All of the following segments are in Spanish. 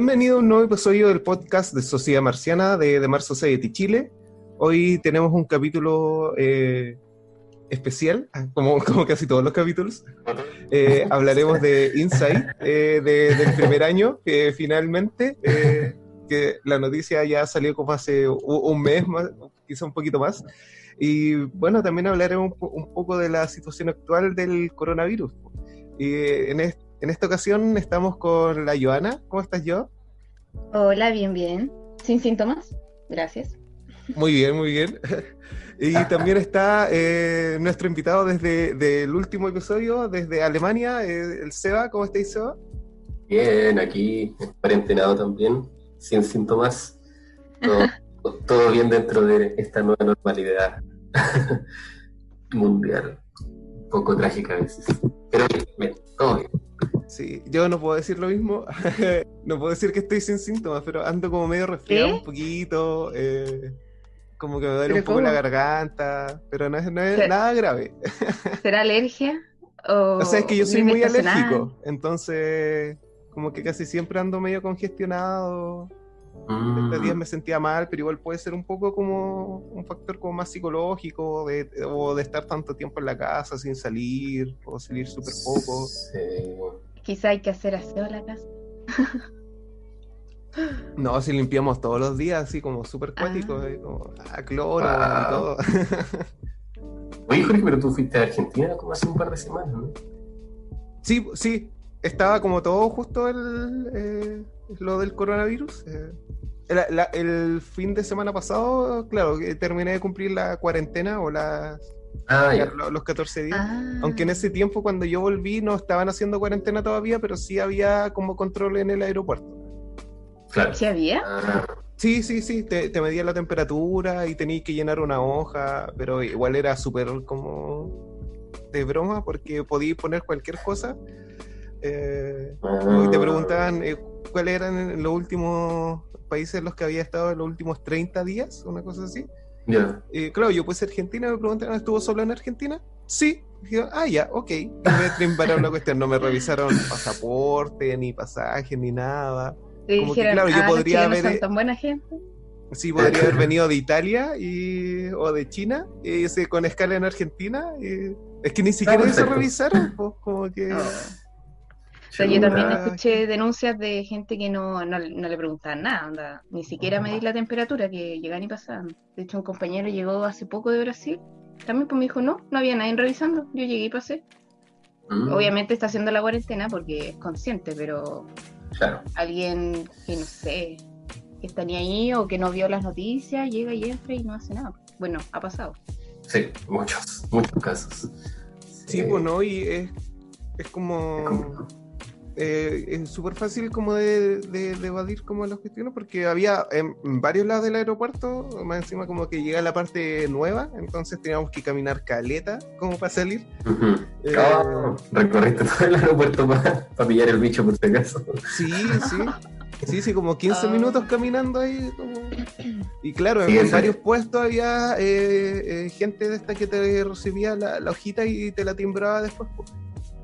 Bienvenido a un nuevo episodio del podcast de Sociedad Marciana de, de Mars Society Chile. Hoy tenemos un capítulo eh, especial, como, como casi todos los capítulos. Eh, hablaremos de Insight eh, de- del primer año, que finalmente, eh, que la noticia ya salió como hace u- un mes, más, quizá un poquito más. Y bueno, también hablaremos un, un poco de la situación actual del coronavirus. Y en, est- en esta ocasión estamos con la Joana. ¿Cómo estás, yo? Hola, bien, bien. ¿Sin síntomas? Gracias. Muy bien, muy bien. Y también está eh, nuestro invitado desde del último episodio, desde Alemania, eh, el Seba. ¿Cómo estáis, Seba? Bien, aquí, cuarentenado también, sin síntomas. Todo, todo bien dentro de esta nueva normalidad mundial. Un poco trágica a veces. Pero bien, bien, todo bien. Sí, yo no puedo decir lo mismo. no puedo decir que estoy sin síntomas, pero ando como medio resfriado ¿Qué? un poquito. eh, como que me duele ¿Pero un poco la garganta, pero no es, no es nada grave. ¿Será alergia? O, O sea, es que yo soy muy alérgico, entonces como que casi siempre ando medio congestionado. Estos días Mm, me sentía mal, pero igual puede ser un poco como un factor como más psicológico de, o de estar tanto tiempo en la casa sin salir o salir súper poco. sí. Quizá hay que hacer aseo en la casa. No, si limpiamos todos los días, así como súper cuático, Ah. eh, como a cloro y Wow. todo. Oye, Jorge, pero tú fuiste a Argentina como hace un par de semanas, ¿no? sí, sí, estaba como todo justo el, eh, lo del coronavirus. eh. La- la- el fin de semana pasado, claro, que terminé de cumplir la cuarentena o las, Ah, ya. lo- los 14 días. Ah. Aunque en ese tiempo cuando yo volví no estaban haciendo cuarentena todavía, pero sí había como control en el aeropuerto. Claro. ¿Sí había? Ah, Sí, sí, sí, te, te medían la temperatura y tenías que llenar una hoja, pero igual era súper como de broma porque podías poner cualquier cosa. Eh, y te ah. preguntaban eh, cuáles eran los últimos países en los que había estado en los últimos 30 días, una cosa así. Ya. Eh, claro, yo puse Argentina, me preguntaron, ¿estuvo solo en Argentina? Sí. Dije, ah, ya, ok. Y me trimbaron la cuestión, no me revisaron pasaporte, ni pasaje, ni nada. Como que, dijeron, claro, yo ah, podría haber- son tan buena gente. Sí, podría haber venido de Italia y, o de China, y con escala en Argentina. y- es que ni siquiera se revisaron, pues, como que... Oh. O sea, yo también escuché denuncias de gente que no, no, no le preguntaban nada, onda, ni siquiera medir la temperatura, que llegaban y pasaban. De hecho, un compañero llegó hace poco de Brasil, también pues me dijo, no, no había nadie revisando, yo llegué y pasé. Mm, Obviamente está haciendo la cuarentena porque es consciente, pero Claro. alguien que no sé, que está ni ahí o que no vio las noticias, llega y entra y no hace nada. Bueno, ha pasado. Sí, muchos, muchos casos. Sí, pues no, y es, es como... Es. Eh, es súper fácil como de, de- de evadir como las cuestiones porque había en varios lados del aeropuerto, más encima como que llega la parte nueva, entonces teníamos que caminar caleta como para salir. Ujú. Eh, Ah, recorriste todo el aeropuerto para pillar el bicho por si acaso. Sí, sí. Sí, sí, como 15 Ah. minutos caminando ahí. Como... Y claro, en varios puestos había eh, eh, gente de esta que te recibía la, la hojita y te la timbraba después.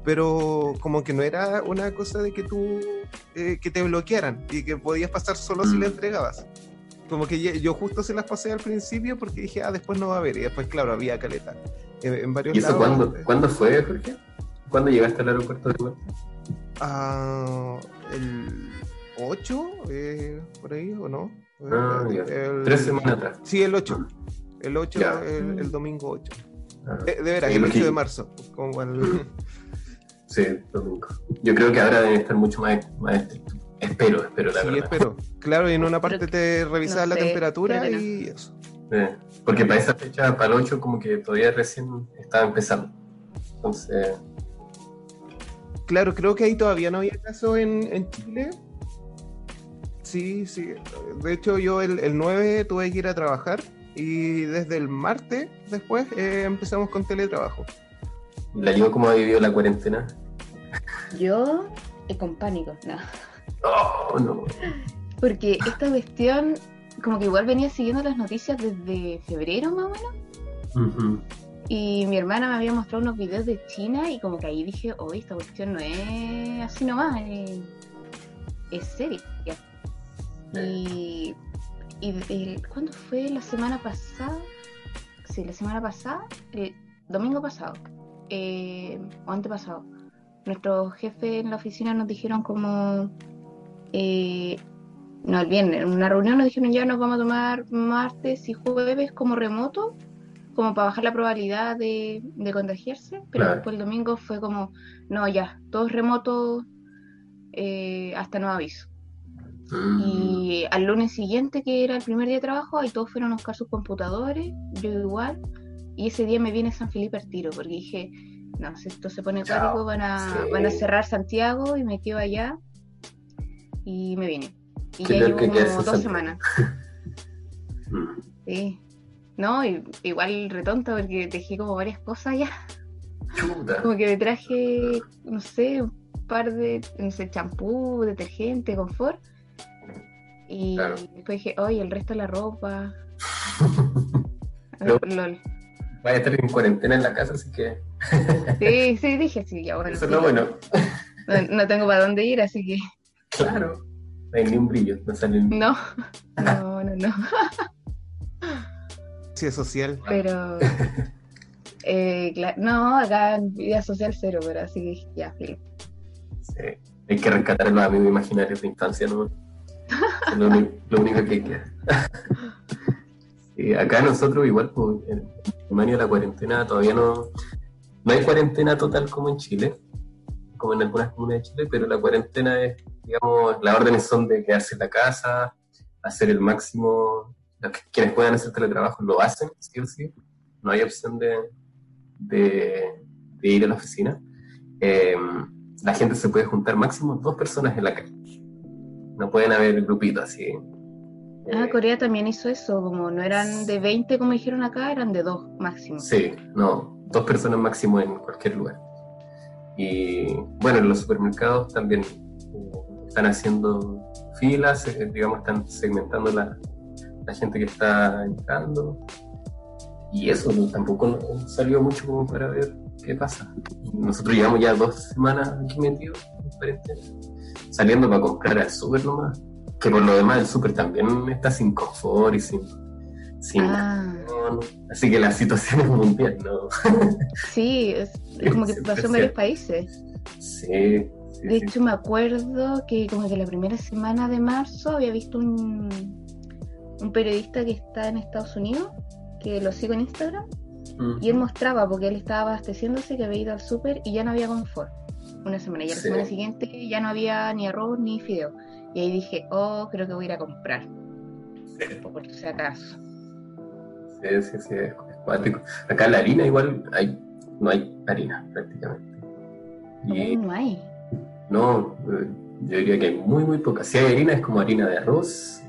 Pero como que no era una cosa de que tú, eh, que te bloquearan y que podías pasar solo si Mm. la entregabas. Como que yo justo se las pasé al principio porque dije, ah, después no va a haber. Y después, claro, había caleta. En, en varios ¿Y eso cuándo, cuándo fue, Jorge? ¿Cuándo llegaste al aeropuerto de vuelta? Ah, el 8, eh, por ahí, ¿o no? Ah. El- Tres semanas atrás. Sí, el 8. El 8, Ya. el, el domingo 8. Ah, De, de veras, el porque- 8 de marzo. Como el- Sí, domingo. Yo creo que ahora deben estar mucho más, más estrictos. Espero, espero, la sí, verdad. espero. Claro, y en una parte te revisaban no la sé, temperatura y eso. Eh, porque para esa fecha, para el 8, como que todavía recién estaba empezando. Entonces, Claro, creo que ahí todavía no había caso en, en Chile. Sí, sí. De hecho, yo el, el 9 tuve que ir a trabajar y desde el martes después eh, empezamos con teletrabajo. ¿la llevo como ha vivido la cuarentena? Yo, eh, con pánico, no. Oh, no. Porque esta cuestión, como que igual venía siguiendo las noticias desde febrero más o menos. Y mi hermana me había mostrado unos videos de China y como que ahí dije, oye, esta cuestión no es así nomás, es, es seria. Y, y, ¿cuándo fue? La semana pasada. Sí, la semana pasada, el domingo pasado, eh, o antepasado. Nuestros jefes en la oficina nos dijeron como eh, no, el viernes, en una reunión nos dijeron ya nos vamos a tomar martes y jueves como remoto, como para bajar la probabilidad de, contagiarse, pero después el domingo fue como, no, ya, todos remotos eh, hasta nuevo aviso. Mm. Y al lunes siguiente, que era el primer día de trabajo, ahí todos fueron a buscar sus computadores, yo igual, y ese día me viene San Felipe al tiro, porque dije, no, si esto se pone código, van a, van a cerrar Santiago y me quedo allá, y me vine. Y ya llevo como dos semanas. Mm. sí. No, igual retonto porque dejé como varias cosas ya. Como que me traje, no sé, un par de, no sé, champú, detergente, confort. Y después dije, oye, el resto de la ropa. LOL. Vaya a estar en cuarentena en la casa, así que. Sí, sí, dije, sí, ya bueno. Eso es lo bueno. no tengo para dónde ir, así que. Claro. No hay ni un brillo, no sale ni... No, no, no, no. Sí, es social. Pero. Eh, no, acá en vida social cero, pero así que ya, filo. Sí, hay que rescatar a los amigos imaginarios de infancia, ¿no? Es lo, único, que queda. sí, acá nosotros, igual, pues, en Alemania la cuarentena todavía no. No hay cuarentena total como en Chile, como en algunas comunas de Chile, pero la cuarentena es digamos, las órdenes son de quedarse en la casa, hacer el máximo, quienes puedan hacer teletrabajo lo hacen, sí o sí, no hay opción de, de, ir a la oficina. Eh, la gente se puede juntar máximo dos personas en la calle. No pueden haber grupitos así. Ah, Corea también hizo eso, como no eran de 20 como dijeron acá, eran de dos máximo. Sí, no, dos personas máximo en cualquier lugar. Y bueno, en los supermercados también están haciendo filas, eh, digamos, están segmentando la, la gente que está entrando. Y eso tampoco salió mucho como para ver qué pasa. Nosotros llevamos ya dos semanas aquí metidos, saliendo para comprar al súper nomás. Que por lo demás el súper también está sin confort y sin... sin ah. Así que la situación es mundial, ¿no? sí, es, como que pasó en varios países. Sí, de hecho, me acuerdo que como que la primera semana de marzo había visto un, un periodista que está en Estados Unidos, que lo sigo en Instagram, y él mostraba, porque él estaba abasteciéndose, que había ido al súper y ya no había confort. Una semana, y la semana siguiente ya no había ni arroz ni fideo. Y ahí dije, oh, creo que voy a ir a comprar. Por si acaso. Es. Acá la harina igual hay, no hay harina prácticamente. Y... No hay. No, eh, yo diría que hay muy, muy poca. Si hay harina es como harina de arroz,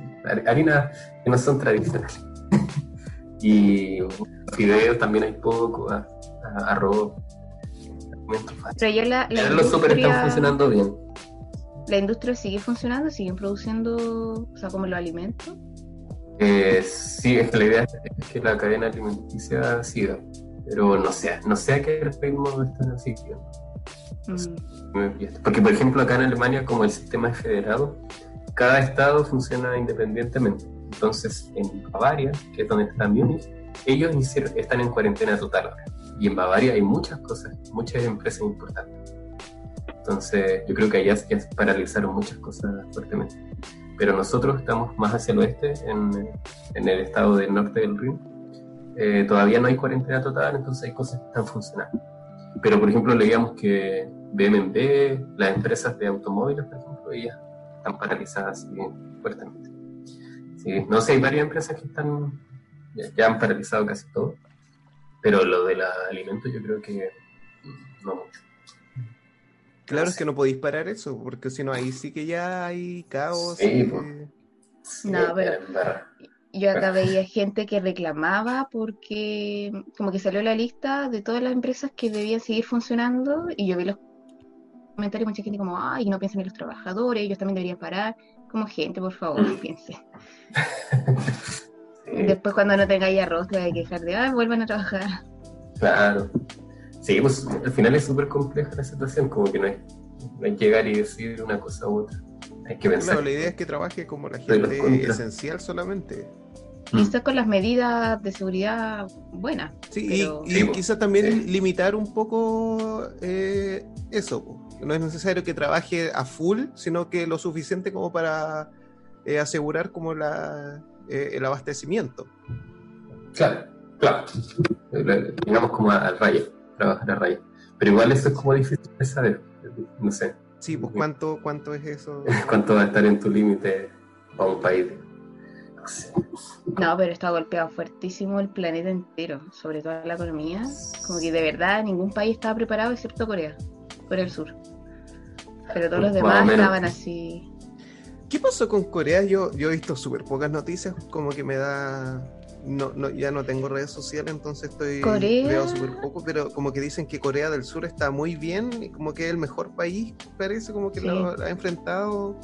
harina que no son tradicionales. y fideos también hay poco, arroz. Pero ya la, la los super están funcionando bien. ¿La industria sigue funcionando? ¿Siguen produciendo, o sea, como los alimentos? Eh, sí, es que la idea es que la cadena alimenticia siga, pero no sé, no sé a qué ritmo están así. Mm. Porque, por ejemplo, acá en Alemania, como el sistema es federado, cada estado funciona independientemente. Entonces, en Bavaria, que es donde está Múnich, ellos están en cuarentena total ahora. Y en Bavaria hay muchas cosas, muchas empresas importantes. Entonces, yo creo que allá ya paralizaron muchas cosas fuertemente. Pero nosotros estamos más hacia el oeste, en, en el estado del norte del Rin. Eh, todavía no hay cuarentena total, entonces hay cosas que están funcionando. Pero, por ejemplo, leíamos que BMW, las empresas de automóviles, por ejemplo, ellas están paralizadas fuertemente. Sí, no sé, hay varias empresas que están ya, han paralizado casi todo, pero lo de los alimentos yo creo que no mucho. Claro, es que no podéis parar eso, porque si no, ahí sí que ya hay caos. no, pero yo acá veía gente que reclamaba porque como que salió la lista de todas las empresas que debían seguir funcionando y yo vi los comentarios mucha gente como, ay, no piensen en los trabajadores, ellos también deberían parar. Como gente, por favor, mm. piense. Después cuando no tengáis arroz te vais a quejar de, ay, vuelvan a trabajar. Claro. Sí, pues al final es súper compleja la situación, como que no hay, no que llegar y decir una cosa u otra. hay que pensar. Claro, la idea es que trabaje como la gente esencial solamente. Quizás con las medidas de seguridad buenas. Sí, pero- y, po. quizás también Sí. limitar un poco eh, eso. No es necesario que trabaje a full, sino que lo suficiente como para eh, asegurar como la, eh, el abastecimiento. Claro, claro. Eh, Digamos como al rayo, trabajar a rayo. Pero igual eso es como difícil de saber. No sé Sí, pues cuánto, cuánto es eso. cuánto va a estar en tu límite para un país. No sé. No, pero está golpeado fuertísimo el planeta entero, sobre todo la economía. Como que de verdad ningún país estaba preparado excepto Corea, Corea del Sur. Pero todos los demás estaban así. ¿Qué pasó con Corea? Yo, yo he visto súper pocas noticias, como que me da... No, no, ya no tengo redes sociales, entonces estoy Corea. veo súper poco, pero como que dicen que Corea del Sur está muy bien, y como que es el mejor país, parece como que Sí. lo, ha enfrentado.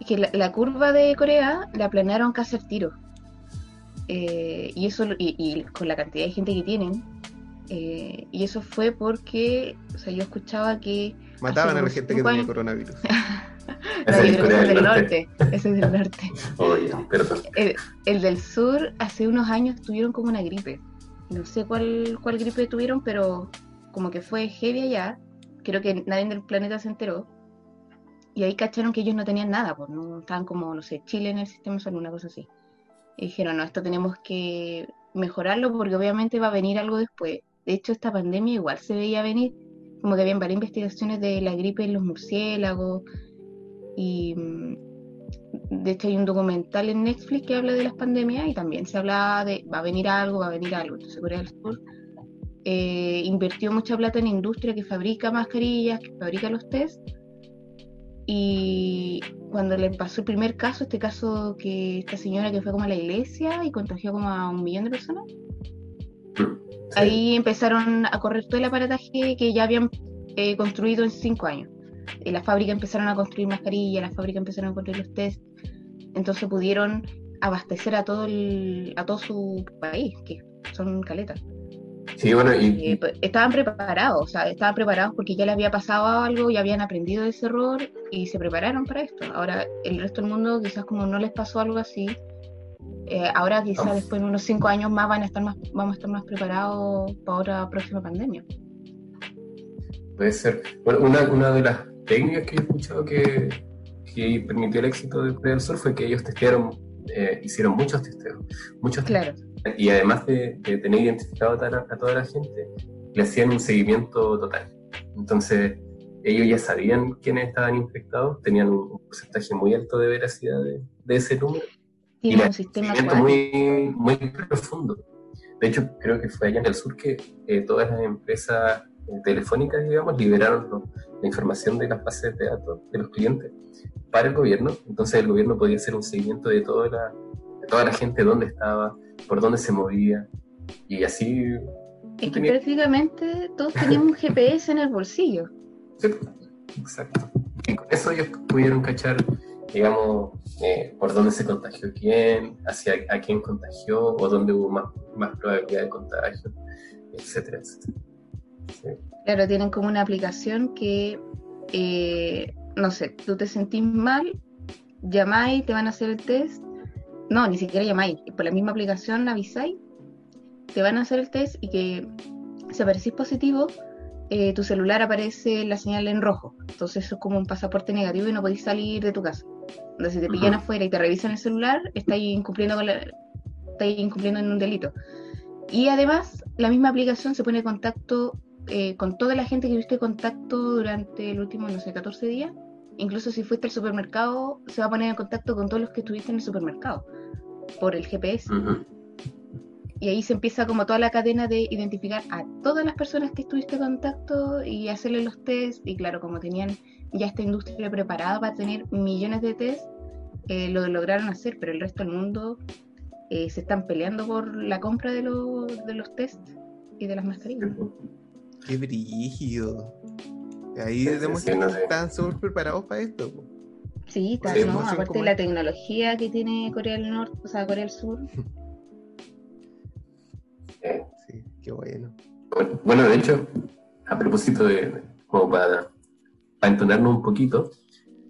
Es que la, la curva de Corea la planearon casi al tiro. Eh, y eso y, y con la cantidad de gente que tienen. eh, y eso fue porque, o sea, yo escuchaba que Mataban a la gente que tenía coronavirus. no, Ese yo es creo que Corea ese es del Norte. norte, ese es del norte. Oye, perdón. El, el del sur hace unos años tuvieron como una gripe. No sé cuál, cuál gripe tuvieron, pero como que fue heavy allá. Creo que nadie del planeta se enteró. Y ahí cacharon que ellos no tenían nada, pues no estaban como, no sé, Chile en el sistema de salud, una cosa así. Y dijeron, no, esto tenemos que mejorarlo porque obviamente va a venir algo después. De hecho, esta pandemia igual se veía venir, como que habían varias investigaciones de la gripe en los murciélagos. Y mm, de hecho hay un documental en Netflix que habla de las pandemias y también se hablaba de va a venir algo, va a venir algo. Entonces Corea del Sur eh, invirtió mucha plata en industria que fabrica mascarillas, que fabrica los test. Y cuando le pasó el primer caso, este caso que esta señora que fue como a la iglesia y contagió como a un millón de personas, Sí. ahí empezaron a correr todo el aparataje que ya habían eh, construido en cinco años. Eh, las fábricas empezaron a construir mascarillas, las fábricas empezaron a construir los test, entonces pudieron abastecer a todo el, a todo su país, que son caletas. Sí, bueno, y, Eh, estaban preparados, o sea, estaban preparados porque ya les había pasado algo, ya habían aprendido de ese error y se prepararon para esto. Ahora, el resto del mundo quizás como no les pasó algo así, eh, ahora quizás después de unos cinco años más van a estar más, vamos a estar más preparados para otra próxima pandemia. Puede ser. Bueno, una, una de las técnicas que he escuchado que, que permitió el éxito de Corea del Sur fue que ellos testearon, eh, hicieron muchos testeos. Muchos Claro, Y además de, de tener identificado a toda, la, a toda la gente, le hacían un seguimiento total. Entonces, ellos ya sabían quiénes estaban infectados, tenían un, un porcentaje muy alto de veracidad de, de ese número. Tiene un sistema muy, muy profundo. De hecho, creo que fue allá en el sur que eh, todas las empresas eh, telefónicas, digamos, liberaron lo- la información de las bases de datos de los clientes para el gobierno. Entonces el gobierno podía hacer un seguimiento de toda la, de toda la gente, dónde estaba, por dónde se movía. Y así... Es que tenía- prácticamente todos teníamos un GPS en el bolsillo. Sí, exacto. Y con eso ellos pudieron cachar, digamos, eh, por dónde se contagió quién, hacia a quién contagió, o dónde hubo más, más probabilidad de contagio, etcétera, etcétera. Claro, tienen como una aplicación que, eh, no sé, tú te sentís mal, llamáis, te van a hacer el test. No, ni siquiera llamáis. Por la misma aplicación avisáis, te van a hacer el test y que si aparecís positivo, eh, tu celular aparece la señal en rojo. Entonces eso es como un pasaporte negativo y no podéis salir de tu casa. Entonces si te pillan afuera y te revisan el celular, estáis incumpliendo con la, estáis incumpliendo en un delito. Y además, la misma aplicación se pone en contacto eh, con toda la gente que tuviste contacto durante el último, no sé, 14 días. Incluso si fuiste al supermercado, se va a poner en contacto con todos los que estuviste en el supermercado por el GPS. Y ahí se empieza como toda la cadena de identificar a todas las personas que estuviste en contacto y hacerle los test. Y claro, como tenían ya esta industria preparada para tener millones de test, eh, lo lograron hacer, pero el resto del mundo eh, se están peleando por la compra de, los de los test y de las mascarillas. Qué brígido. Ahí demuestra sí, no que están súper preparados para esto. po. Sí, está, ¿no? pues, sí, aparte de la tecnología que tiene Corea del Norte, o sea, Corea del Sur. Sí, qué bueno. Bueno, de hecho, a propósito de, como para, entonarnos un poquito,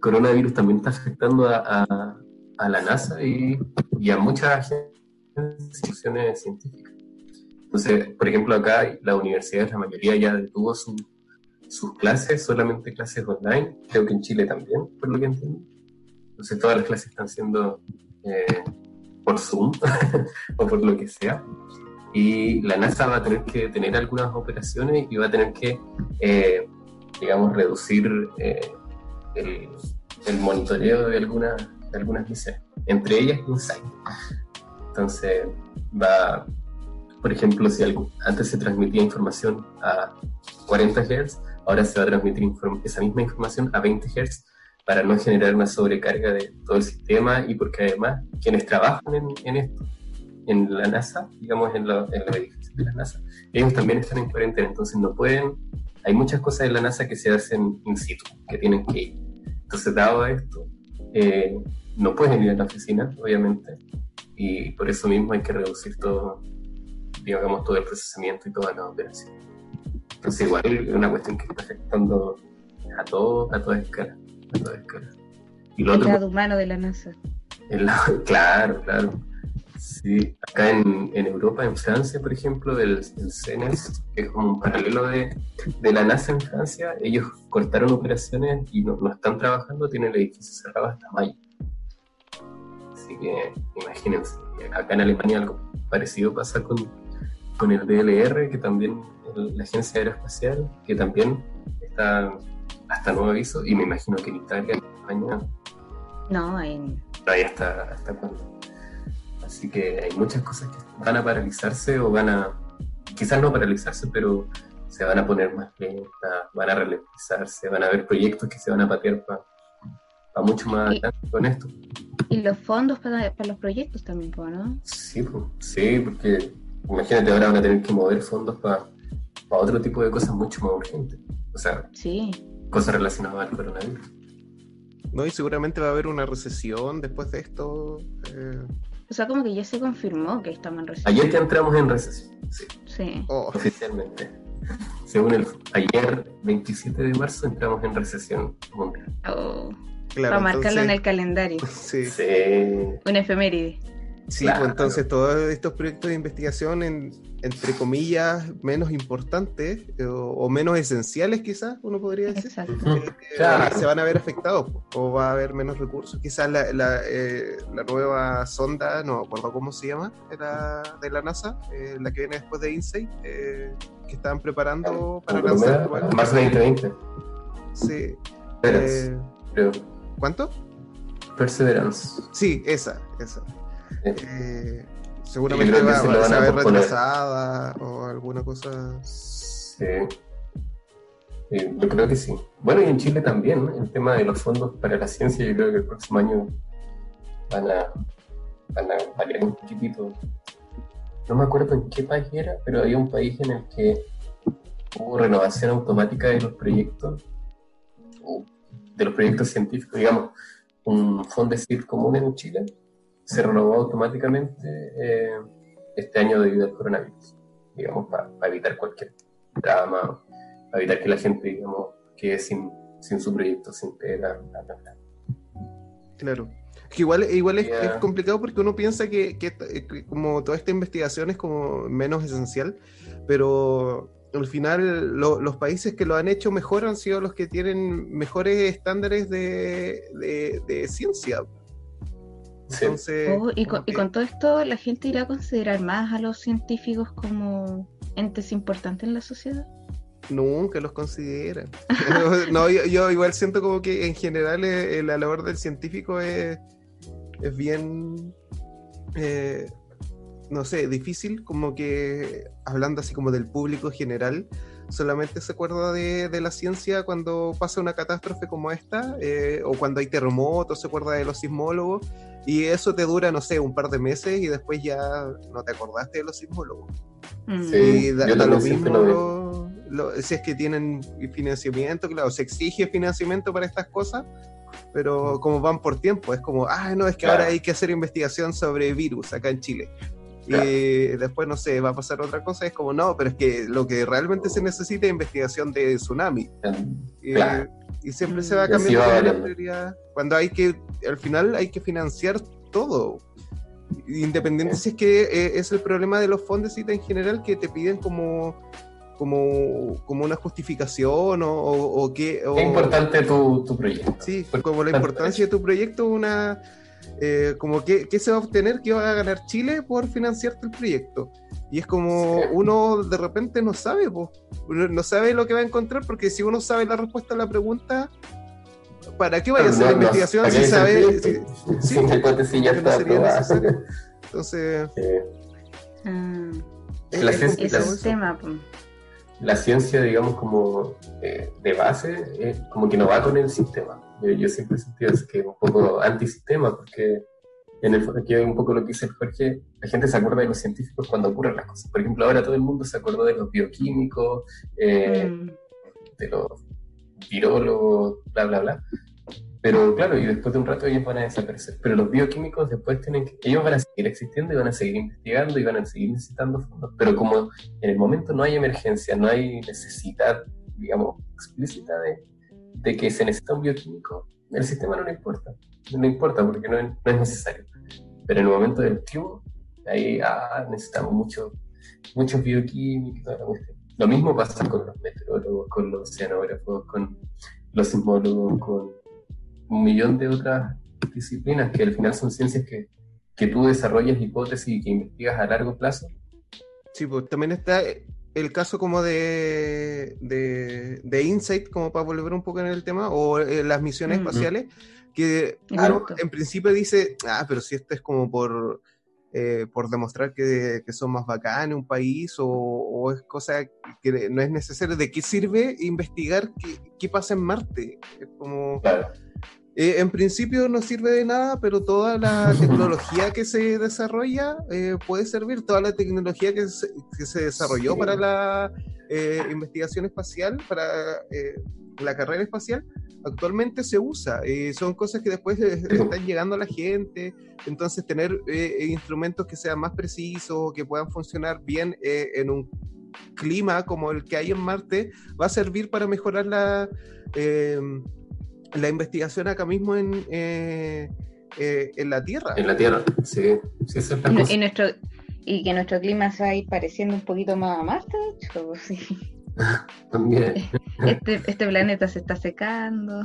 coronavirus también está afectando a, a, la NASA y, y, a muchas instituciones científicas. Entonces, por ejemplo, acá la universidad, la mayoría ya detuvo sus clases, solamente clases online, creo que en Chile también, por lo que entiendo. Entonces, todas las clases están siendo eh, por Zoom o por lo que sea. Y la NASA va a tener que tener algunas operaciones y va a tener que, eh, digamos, reducir eh, el, el, monitoreo de, algunas de algunas misiones, entre ellas InSight. Entonces, va, por ejemplo, si algo, antes se transmitía información a 40 Hz, ahora se va a transmitir esa misma información a 20 Hz para no generar una sobrecarga de todo el sistema y porque además quienes trabajan en, en esto, en la NASA, digamos en, los edificios de la NASA, ellos también están en cuarentena, entonces no pueden, hay muchas cosas en la NASA que se hacen in situ, que tienen que ir. Entonces, dado esto, eh, no pueden ir a la oficina, obviamente, y por eso mismo hay que reducir todo, digamos, todo el procesamiento y toda la operación. Entonces, igual es una cuestión que está afectando a todo, a toda escala. Y lo el lado humano de la NASA. claro, claro. Sí, acá en, en, Europa, en Francia, por ejemplo, el, el CNES, que es como un paralelo de, de, la NASA en Francia, ellos cortaron operaciones y no, no, están trabajando, tienen el edificio cerrado hasta mayo. Así que imagínense, acá en Alemania algo parecido pasa con, con el DLR, que también la Agencia Aeroespacial, que también está hasta nuevo aviso, y me imagino que en Italia, en España. No, en. Todavía hasta, hasta cuándo. Así que hay muchas cosas que van a paralizarse o van a. Quizás no paralizarse, pero se van a poner más lentas, van a ralentizarse, van a haber proyectos que se van a patear para mucho más adelante con esto. Y los fondos para, para los proyectos también, ¿no? Sí, pues, sí, porque imagínate ahora van a tener que mover fondos para, para otro tipo de cosas mucho más urgentes. O sea, sí cosas relacionadas al coronavirus. No, y seguramente va a haber una recesión después de esto. Eh. O sea, como que ya se confirmó que estamos en recesión. Ayer que entramos en recesión, sí. Sí. Oh. Oficialmente. Según el ayer, 27 de marzo, entramos en recesión mundial. Oh. Para marcarlo en el calendario. Sí. sí. Un efeméride. Sí, pues entonces todos estos proyectos de investigación, entre comillas, menos importantes eh, o, menos esenciales quizás, uno podría decir, eh, eh, se van a ver afectados o va a haber menos recursos. Quizás la, la, nueva sonda, no acuerdo cómo se llama, era de la NASA, la que viene después de InSight, que estaban preparando para lanzar. Más 2020. Sí. ¿Cuánto? Perseverance. Sí, esa, esa. Eh, seguramente va, a ver retrasada o alguna cosa. Sí. yo creo que sí. Bueno, y en Chile también, el tema de los fondos para la ciencia, yo creo que el próximo año van a, van a variar un poquitito. No me acuerdo en qué país era, pero había un país en el que hubo renovación automática de los proyectos, de los proyectos científicos, digamos, un fondo de CIR común en Chile se renovó automáticamente eh, este año debido al coronavirus, digamos, para, evitar cualquier drama, para evitar que la gente, digamos, quede sin, sin su proyecto, sin pega, Claro. Que igual, igual es, complicado porque uno piensa que, que, como toda esta investigación es como menos esencial, pero al final los países que lo han hecho mejor han sido los que tienen mejores estándares de, de, de ciencia. Oh, y, con, todo esto, ¿la gente irá a considerar más a los científicos como entes importantes en la sociedad? Nunca los consideran. no, yo, igual siento como que en general eh, la labor del científico es, es bien, eh, no sé, difícil, como que hablando así como del público general, solamente se acuerda de, de, la ciencia cuando pasa una catástrofe como esta, eh, o cuando hay terremotos, se acuerda de los sismólogos, y eso te dura, no sé, un par de meses y después ya no te acordaste de los sismólogos. Mm. Sí, da, lo mismo si es que tienen financiamiento, claro, se exige financiamiento para estas cosas, pero como van por tiempo, es como, ah, no, es que ahora hay que hacer investigación sobre virus acá en Chile. Y después, no sé, va a pasar otra cosa, es como, no, pero es que lo que realmente se necesita es investigación de tsunami. Y, y siempre se va cambiando la prioridad. Cuando hay que, al final hay que financiar todo. Independiente si es que eh, es el problema de los fondos en general que te piden como como, como una justificación o, o, que... es importante tu, tu, proyecto. Sí, como la importancia de tu proyecto, una... Eh, como que, qué se va a obtener, qué va a ganar Chile por financiarte el proyecto. Y es como uno de repente no sabe, no sabe lo que va a encontrar, porque si uno sabe la respuesta a la pregunta, ¿para qué vaya a hacer la investigación si sabe? Si, sí, ya está sería necesario. Entonces... Ah, la ciencia, es un tema la ciencia, digamos, como eh, de base, eh, como que no va con el sistema. Yo, siempre he sentido que un poco antisistema, porque en el aquí un poco lo que dice Jorge, la gente se acuerda de los científicos cuando ocurren las cosas. Por ejemplo, ahora todo el mundo se acordó de los bioquímicos, eh, mm. de los virólogos, bla, bla, bla. Pero claro, y después de un rato ellos van a desaparecer. Pero los bioquímicos después tienen que, ellos van a seguir existiendo y van a seguir investigando y van a seguir necesitando fondos. Pero como en el momento no hay emergencia, no hay necesidad, digamos, explícita de, de que se necesita un bioquímico, el sistema no le importa. No le importa porque no es, no es necesario. Pero en el momento del tiempo, ahí ah, necesitamos mucho, muchos bioquímicos. Lo mismo pasa con los meteorólogos, con los oceanógrafos, con los sismólogos, con un millón de otras disciplinas que al final son ciencias que, que tú desarrollas hipótesis y que investigas a largo plazo. Sí, pues también está el caso como de, de, Insight, como para volver un poco en el tema, o eh, las misiones mm. espaciales, que en principio dice, ah, pero si esto es como por, eh, por demostrar que, que, son más bacanes un país, o, o, es cosa que no es necesario, ¿de qué sirve investigar qué, qué pasa en Marte? Es como... Eh, en principio no sirve de nada, pero toda la tecnología que se desarrolla eh, puede servir. Toda la tecnología que se, que se desarrolló para la eh, investigación espacial, para la carrera espacial, actualmente se usa. son cosas que después están llegando a la gente. Entonces, tener instrumentos que sean más precisos, que puedan funcionar bien en un clima como el que hay en Marte, va a servir para mejorar la la investigación acá mismo en, eh, eh, en la Tierra. En la Tierra, sí. sí es y, nuestro, y que nuestro clima se va a ir pareciendo un poquito más a Marte, de hecho. Sí. También. Este, este, planeta se está secando.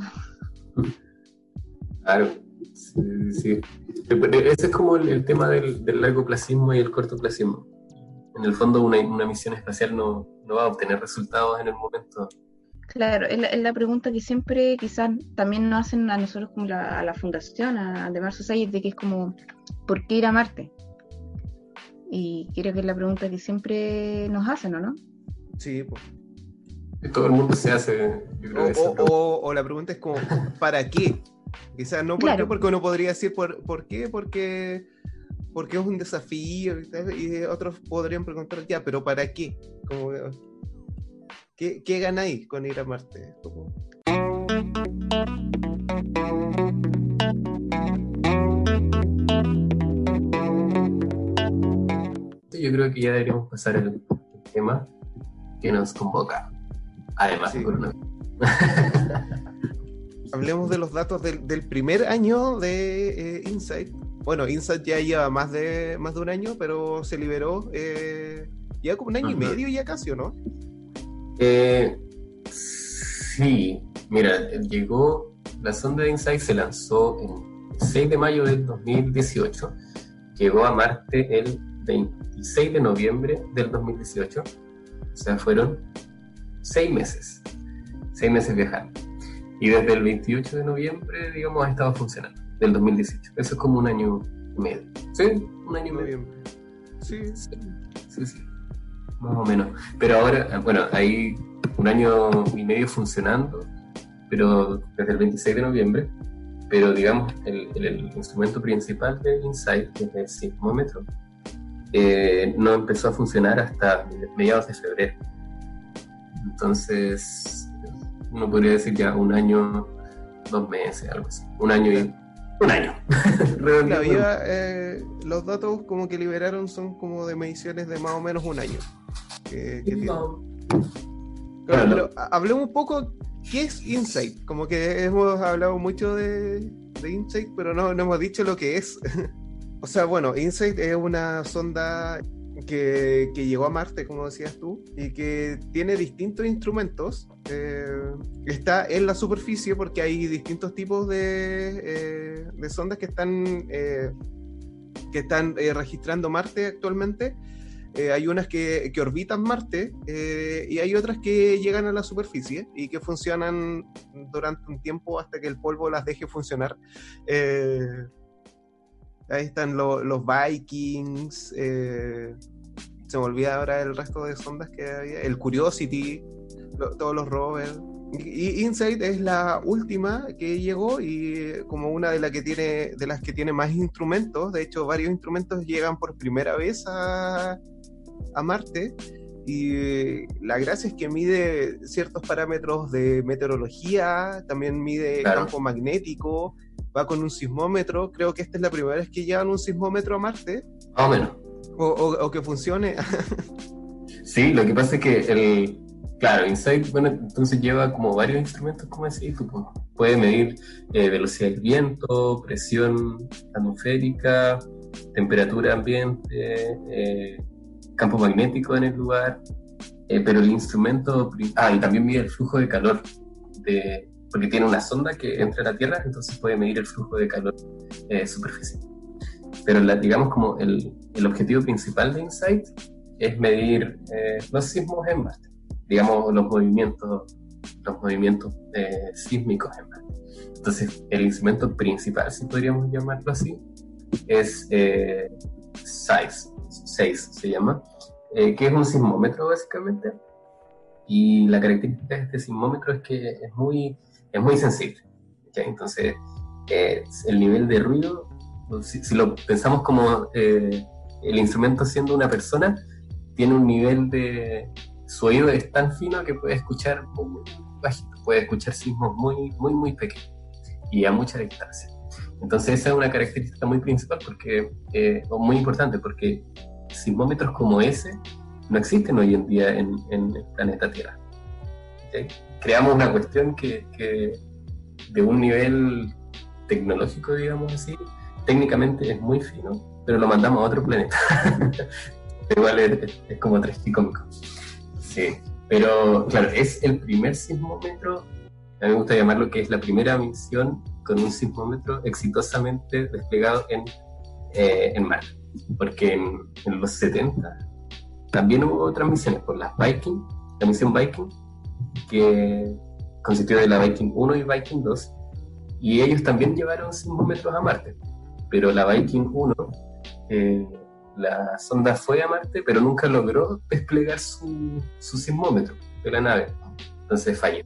Claro, sí, sí. Ese es como el, tema del, del largoplacismo y el cortoplacismo. En el fondo, una, una misión espacial no, no va a obtener resultados en el momento Claro, es la, pregunta que siempre quizás también nos hacen a nosotros como a la fundación, a, The Mars Society, de que es como, ¿por qué ir a Marte? Y creo que es la pregunta que siempre nos hacen, ¿o no? Sí, pues. Todo el mundo se hace. o, la pregunta es como, ¿para qué? Quizás no por qué, porque uno podría decir por, ¿por qué, porque, porque es un desafío y, otros podrían preguntar, ya, pero ¿para qué? Como, ¿Qué, qué ganáis con ir a Marte? Yo creo que ya deberíamos pasar el, tema que nos convoca. Además, Hablemos de los datos del, primer año de eh, Insight. Bueno, Insight ya lleva más de, más de un año, pero se liberó eh, ya como un año y medio ya casi, ¿o no? Eh, sí, mira, llegó, la sonda de InSight se lanzó el 6 de mayo del 2018, llegó a Marte el 26 de noviembre del 2018, o sea, fueron seis meses, seis meses viajando. Y desde el 28 de noviembre, digamos, ha estado funcionando, del 2018. Eso es como un año y medio. ¿Sí? Un año y medio. Sí, sí, sí. sí más o menos. Pero ahora, bueno, hay un año y medio funcionando, pero desde el 26 de noviembre, pero digamos, el, el, instrumento principal de Insight, que es el sismómetro, eh, no empezó a funcionar hasta mediados de febrero. Entonces, uno podría decir ya un año, dos meses, algo así. Un año y Un año. Eh, los datos como que liberaron son como de mediciones de más o menos un año. Hablemos un poco, ¿qué es Insight? Como que hemos hablado mucho de, Insight, pero no, no hemos dicho lo que es. o sea, bueno, Insight es una sonda que, llegó a Marte, como decías tú, y que tiene distintos instrumentos. Eh, está en la superficie porque hay distintos tipos de, eh, sondas que están, eh, que están registrando Marte actualmente. Hay unas que, orbitan Marte y hay otras que llegan a la superficie y que funcionan durante un tiempo hasta que el polvo las deje funcionar. Ahí están los Vikings. Eh, se me olvida ahora el resto de sondas que había. El Curiosity, todos los rovers. Y Insight es la última que llegó y como una de, que tiene, de las que tiene más instrumentos. De hecho, varios instrumentos llegan por primera vez a, a Marte. Y la gracia es que mide ciertos parámetros de meteorología, también mide campo magnético, va con un sismómetro. Creo que esta es la primera vez que llevan un sismómetro a Marte. Más o menos. O, que funcione. sí, lo que pasa es que el. Claro, Insight, bueno, entonces lleva como varios instrumentos, como decís, tú pues, puede medir eh, velocidad del viento, presión atmosférica, temperatura ambiente, eh, campo magnético en el lugar, eh, pero el instrumento, ah, y también mide el flujo de calor, de, porque tiene una sonda que entra a la Tierra, entonces puede medir el flujo de calor eh, superficial. Pero la, digamos como el, el, objetivo principal de InSight es medir eh, los sismos en Marte, digamos los movimientos, los movimientos eh, sísmicos en Marte. Entonces el instrumento principal, si podríamos llamarlo así, es eh, SIZE 6 se llama, eh, que es un sismómetro básicamente. Y la característica de este sismómetro es que es muy, es muy sensible. ¿ya? Entonces, eh, el nivel de ruido, si, lo pensamos como eh, el instrumento siendo una persona, tiene un nivel de... Su oído es tan fino que puede escuchar muy, muy puede escuchar sismos muy, muy, muy pequeños y a mucha distancia. Entonces esa es una característica muy principal porque, eh, o muy importante porque sismómetros como ese no existen hoy en día en, en el planeta Tierra creamos una cuestión que, de un nivel tecnológico, digamos así, técnicamente es muy fino, pero lo mandamos a otro planeta. Igual es, como tragicómico. Sí, pero claro, es el primer sismómetro, a mí me gusta llamarlo que es la primera misión con un sismómetro exitosamente desplegado en, eh, en mar. Porque en, en, los 70 también hubo otras misiones, por las Viking, la misión Viking, que consistió de la Viking 1 y Viking 2, y ellos también llevaron sismómetros a Marte, pero la Viking 1, eh, la sonda fue a Marte, pero nunca logró desplegar su, su sismómetro de la nave, entonces falló.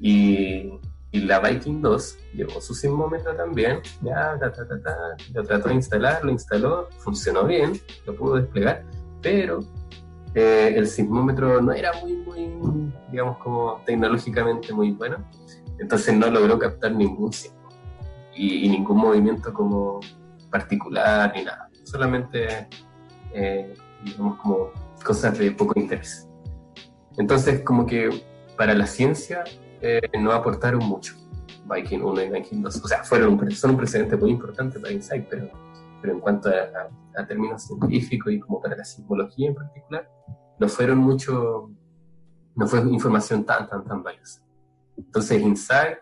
Y, y, la Viking 2 llevó su sismómetro también, ya, lo trató de instalar, lo instaló, funcionó bien, lo pudo desplegar, pero eh, el sismómetro no era muy, muy, digamos, como tecnológicamente muy bueno, entonces no logró captar ningún sismo y, ningún movimiento como particular ni nada, solamente, eh, digamos, como cosas de poco interés. Entonces, como que para la ciencia eh, no aportaron mucho Viking 1 y Viking 2. O sea, fueron un, son un precedente muy importante para Insight, pero, pero en cuanto a, a términos científicos y como para la sismología en particular, no fueron mucho, no fue información tan, tan, tan valiosa. Entonces, Insight,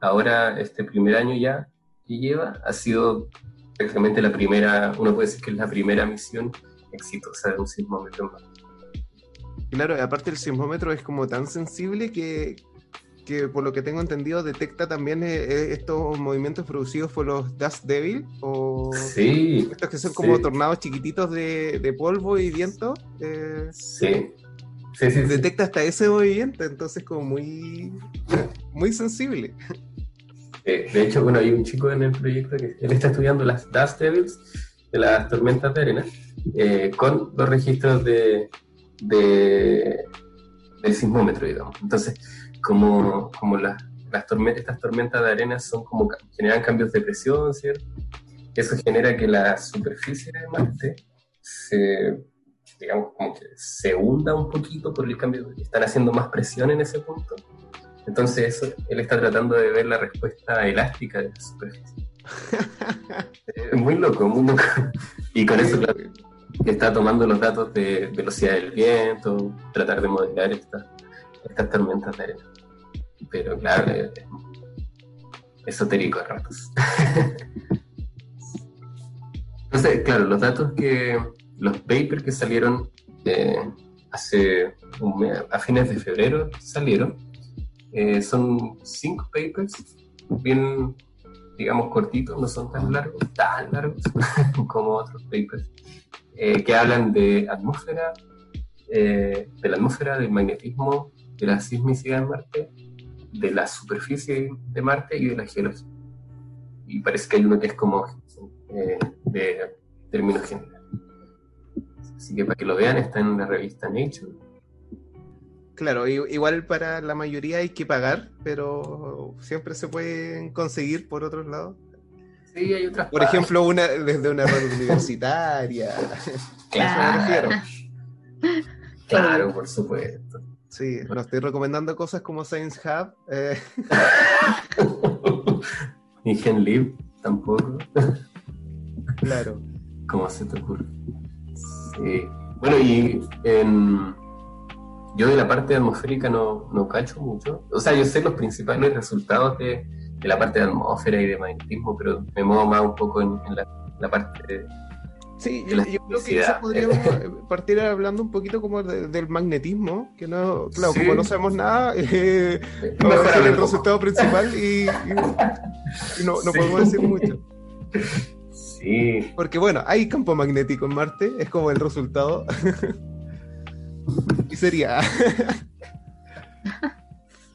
ahora este primer año ya que lleva, ha sido prácticamente la primera, uno puede decir que es la primera misión exitosa de un sismómetro Claro, aparte el sismómetro es como tan sensible que, que por lo que tengo entendido detecta también eh, eh, estos movimientos producidos por los Dust Devil o sí, estos que son como tornados chiquititos de, de, polvo y viento. Eh, sí. Sí, sí, detecta hasta ese movimiento, entonces como muy, muy sensible. de hecho, bueno, hay un chico en el proyecto que él está estudiando las Dust Devils, de las tormentas de arena, con los registros de, de, del sismómetro, digamos. Entonces, como, como las, las tormentas, estas tormentas de arena son como generan cambios de presión, ¿cierto? Eso genera que la superficie de Marte se, digamos, como que se hunda un poquito por el cambio, están haciendo más presión en ese punto. Entonces, él está tratando de ver la respuesta elástica de la superficie. muy loco, muy loco. Y con eso, claro, está tomando los datos de velocidad del viento, tratar de modelar estas, estas tormentas de arena. Pero claro, es esotérico a ratos. Entonces, claro, los datos que, los papers que salieron eh, hace un mes, a fines de febrero salieron, eh, son cinco papers, bien, digamos, cortitos, no son tan largos, tan largos como otros papers, eh, que hablan de atmósfera, de la atmósfera, del magnetismo, de la sismicidad en Marte, de la superficie de Marte y de la geología. Y parece que hay uno que es como de términos generales. Así que para que lo vean, está en la revista Nature. Claro, igual para la mayoría hay que pagar, pero siempre se pueden conseguir por otros lados. Sí, hay otras. Por ejemplo, una desde una red universitaria. Claro. claro, por supuesto. Sí, no estoy recomendando cosas como Science Hub. Eh. Ni GenLib tampoco. Claro. ¿Cómo se te ocurre? Sí. Bueno, y yo de la parte atmosférica no, no cacho mucho. O sea, yo sé los principales resultados de, de la parte de atmósfera y de magnetismo, pero me muevo más un poco en, la, parte de, Sí, yo, creo que quizás podríamos partir hablando un poquito como del magnetismo, que no, claro, como no sabemos nada, eh, no es el resultado principal y, no, no podemos decir mucho. Sí. Porque bueno, hay campo magnético en Marte, es como el resultado. y sería.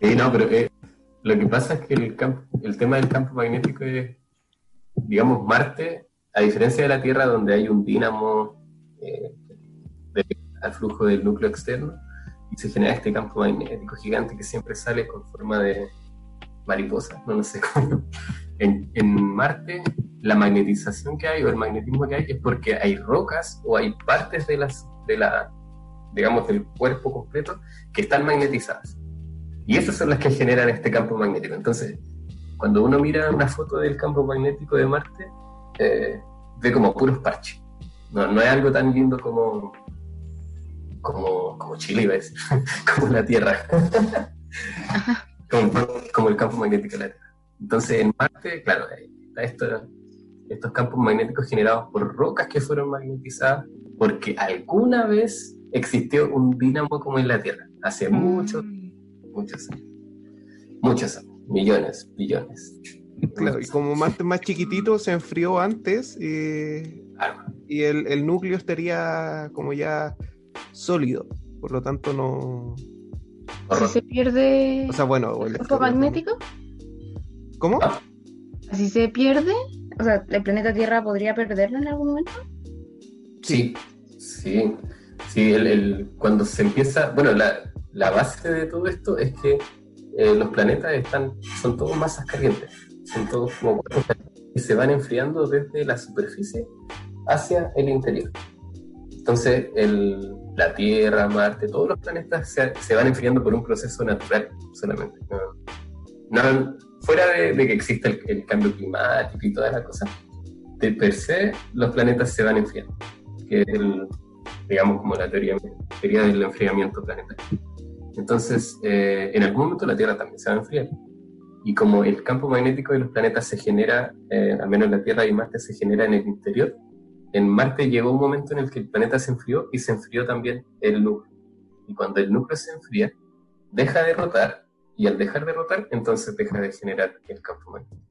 sí, no, pero eh, lo que pasa es que el, campo, el tema del campo magnético es, digamos, Marte, a diferencia de la Tierra, donde hay un dínamo eh, al flujo del núcleo externo, y se genera este campo magnético gigante que siempre sale con forma de mariposa, no, no sé cómo. En, en Marte la magnetización que hay o el magnetismo que hay es porque hay rocas o hay partes de las de la digamos del cuerpo completo que están magnetizadas y esas son las que generan este campo magnético entonces cuando uno mira una foto del campo magnético de Marte eh, ve como puros parches no, no es algo tan lindo como como, como Chile iba a decir como la Tierra como, como, el campo magnético de la Tierra entonces en Marte claro está esto estos campos magnéticos generados por rocas que fueron magnetizadas porque alguna vez existió un dínamo como en la Tierra, hace mm. muchos, muchos años. Muchos años, millones, billones. Claro, y como más, más chiquitito se enfrió antes y, y el, el, núcleo estaría como ya sólido, por lo tanto no... ¿Si se pierde o sea, bueno, el campo magnético? ¿Cómo? ¿Si se pierde? O sea, ¿el planeta Tierra podría perderlo en algún momento? Sí, sí. Sí, el, cuando se empieza, bueno, la, la, base de todo esto es que eh, los planetas están, son todos masas calientes, son todos como y se van enfriando desde la superficie hacia el interior. Entonces, el, la Tierra, Marte, todos los planetas se, se, van enfriando por un proceso natural solamente. no, fuera de, que exista el, cambio climático y todas las cosas, de per se los planetas se van enfriando, que es el, digamos como la teoría, teoría del enfriamiento planetario. Entonces, eh, en algún momento la Tierra también se va a enfriar. Y como el campo magnético de los planetas se genera, eh, al menos en la Tierra y Marte se genera en el interior, en Marte llegó un momento en el que el planeta se enfrió y se enfrió también el núcleo. Y cuando el núcleo se enfría, deja de rotar y al dejar de rotar, entonces deja de generar el campo magnético.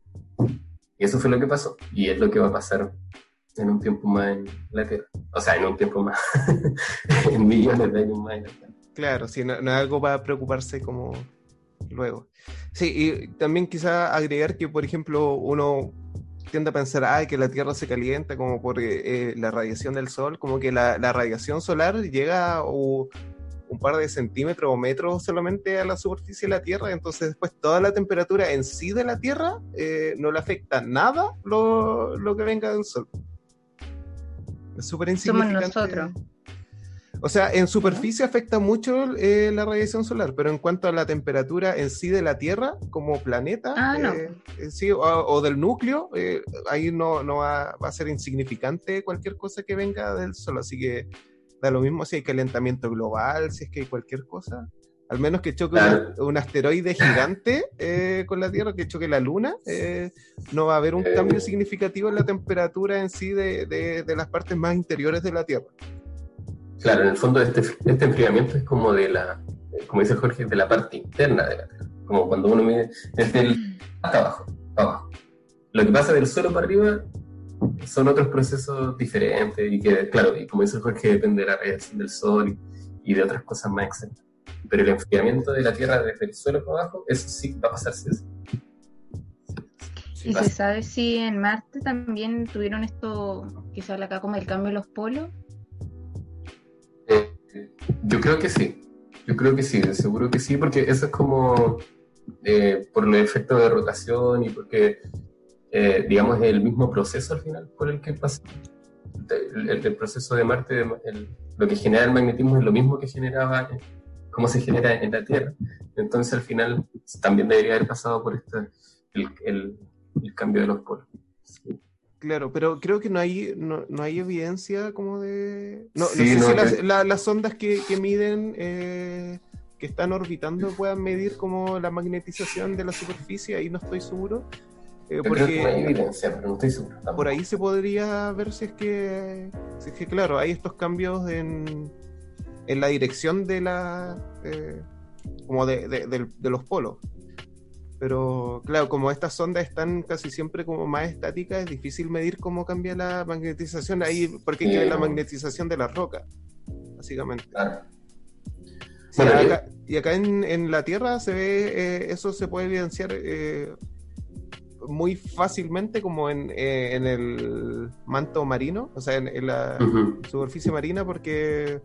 Y eso fue lo que pasó. Y es lo que va a pasar en un tiempo más en la Tierra. O sea, en un tiempo más. en millones de años más en la Tierra. Claro, sí, no, es algo para preocuparse como luego. Sí, y también quizá agregar que, por ejemplo, uno tiende a pensar, ay, que la Tierra se calienta como por eh, la radiación del Sol, como que la, la radiación solar llega o un par de centímetros o metros solamente a la superficie de la Tierra, entonces después toda la temperatura en sí de la Tierra eh, no le afecta nada lo, lo que venga del Sol. Es súper insignificante. Somos nosotros. O sea, en superficie afecta mucho eh, la radiación solar, pero en cuanto a la temperatura en sí de la Tierra como planeta, Ah, eh, eh, sí, o, o del núcleo, eh, ahí no, no va, va a ser insignificante cualquier cosa que venga del Sol. Así que da lo mismo si hay calentamiento global, si es que hay cualquier cosa. Al menos que choque Claro. un, un asteroide gigante eh, con la Tierra, que choque la Luna, eh, no va a haber un cambio significativo en la temperatura en sí de, de- de las partes más interiores de la Tierra. Claro, en el fondo este, este enfriamiento es como de la, como dice Jorge, de la parte interna de la Tierra. Como cuando uno mide desde el hasta abajo, abajo. Lo que pasa del suelo para arriba son otros procesos diferentes y que, claro, y como dice Jorge, depende de la radiación del sol y, y de otras cosas más externas. Pero el enfriamiento de la Tierra desde el suelo para abajo, eso sí va a pasar sí sí. ¿Y se sabe si en Marte también tuvieron esto que se habla acá como el cambio de los polos? Yo creo que sí. Yo creo que sí, seguro que sí, porque eso es como eh, por el efecto de rotación y porque, eh, digamos, es el mismo proceso al final por el que pasa. El, el- proceso de Marte, lo que genera el magnetismo es lo mismo que generaba, eh, cómo se genera en la Tierra. Entonces, al final, también debería haber pasado por este, el cambio de los polos. Claro, pero creo que no hay, no, no hay evidencia como de... No, sé no, si las, que- la- las ondas que, que miden, eh, que están orbitando, puedan medir como la magnetización de la superficie, ahí no estoy seguro. eh, Yo creo que no hay porque evidencia, pero no estoy seguro. tampoco. por ahí se podría ver si es que, si es que claro, hay estos cambios en, en la dirección de la... eh, como de, de los polos. Pero claro, como estas ondas están casi siempre como más estáticas, es difícil medir cómo cambia la magnetización ahí, porque hay que ver la magnetización de las rocas, básicamente. Claro. Sí, Bueno, acá- y acá en, en la Tierra se ve, eh, eso se puede evidenciar eh, muy fácilmente como en, eh, en el manto marino, o sea, en, en la superficie marina, porque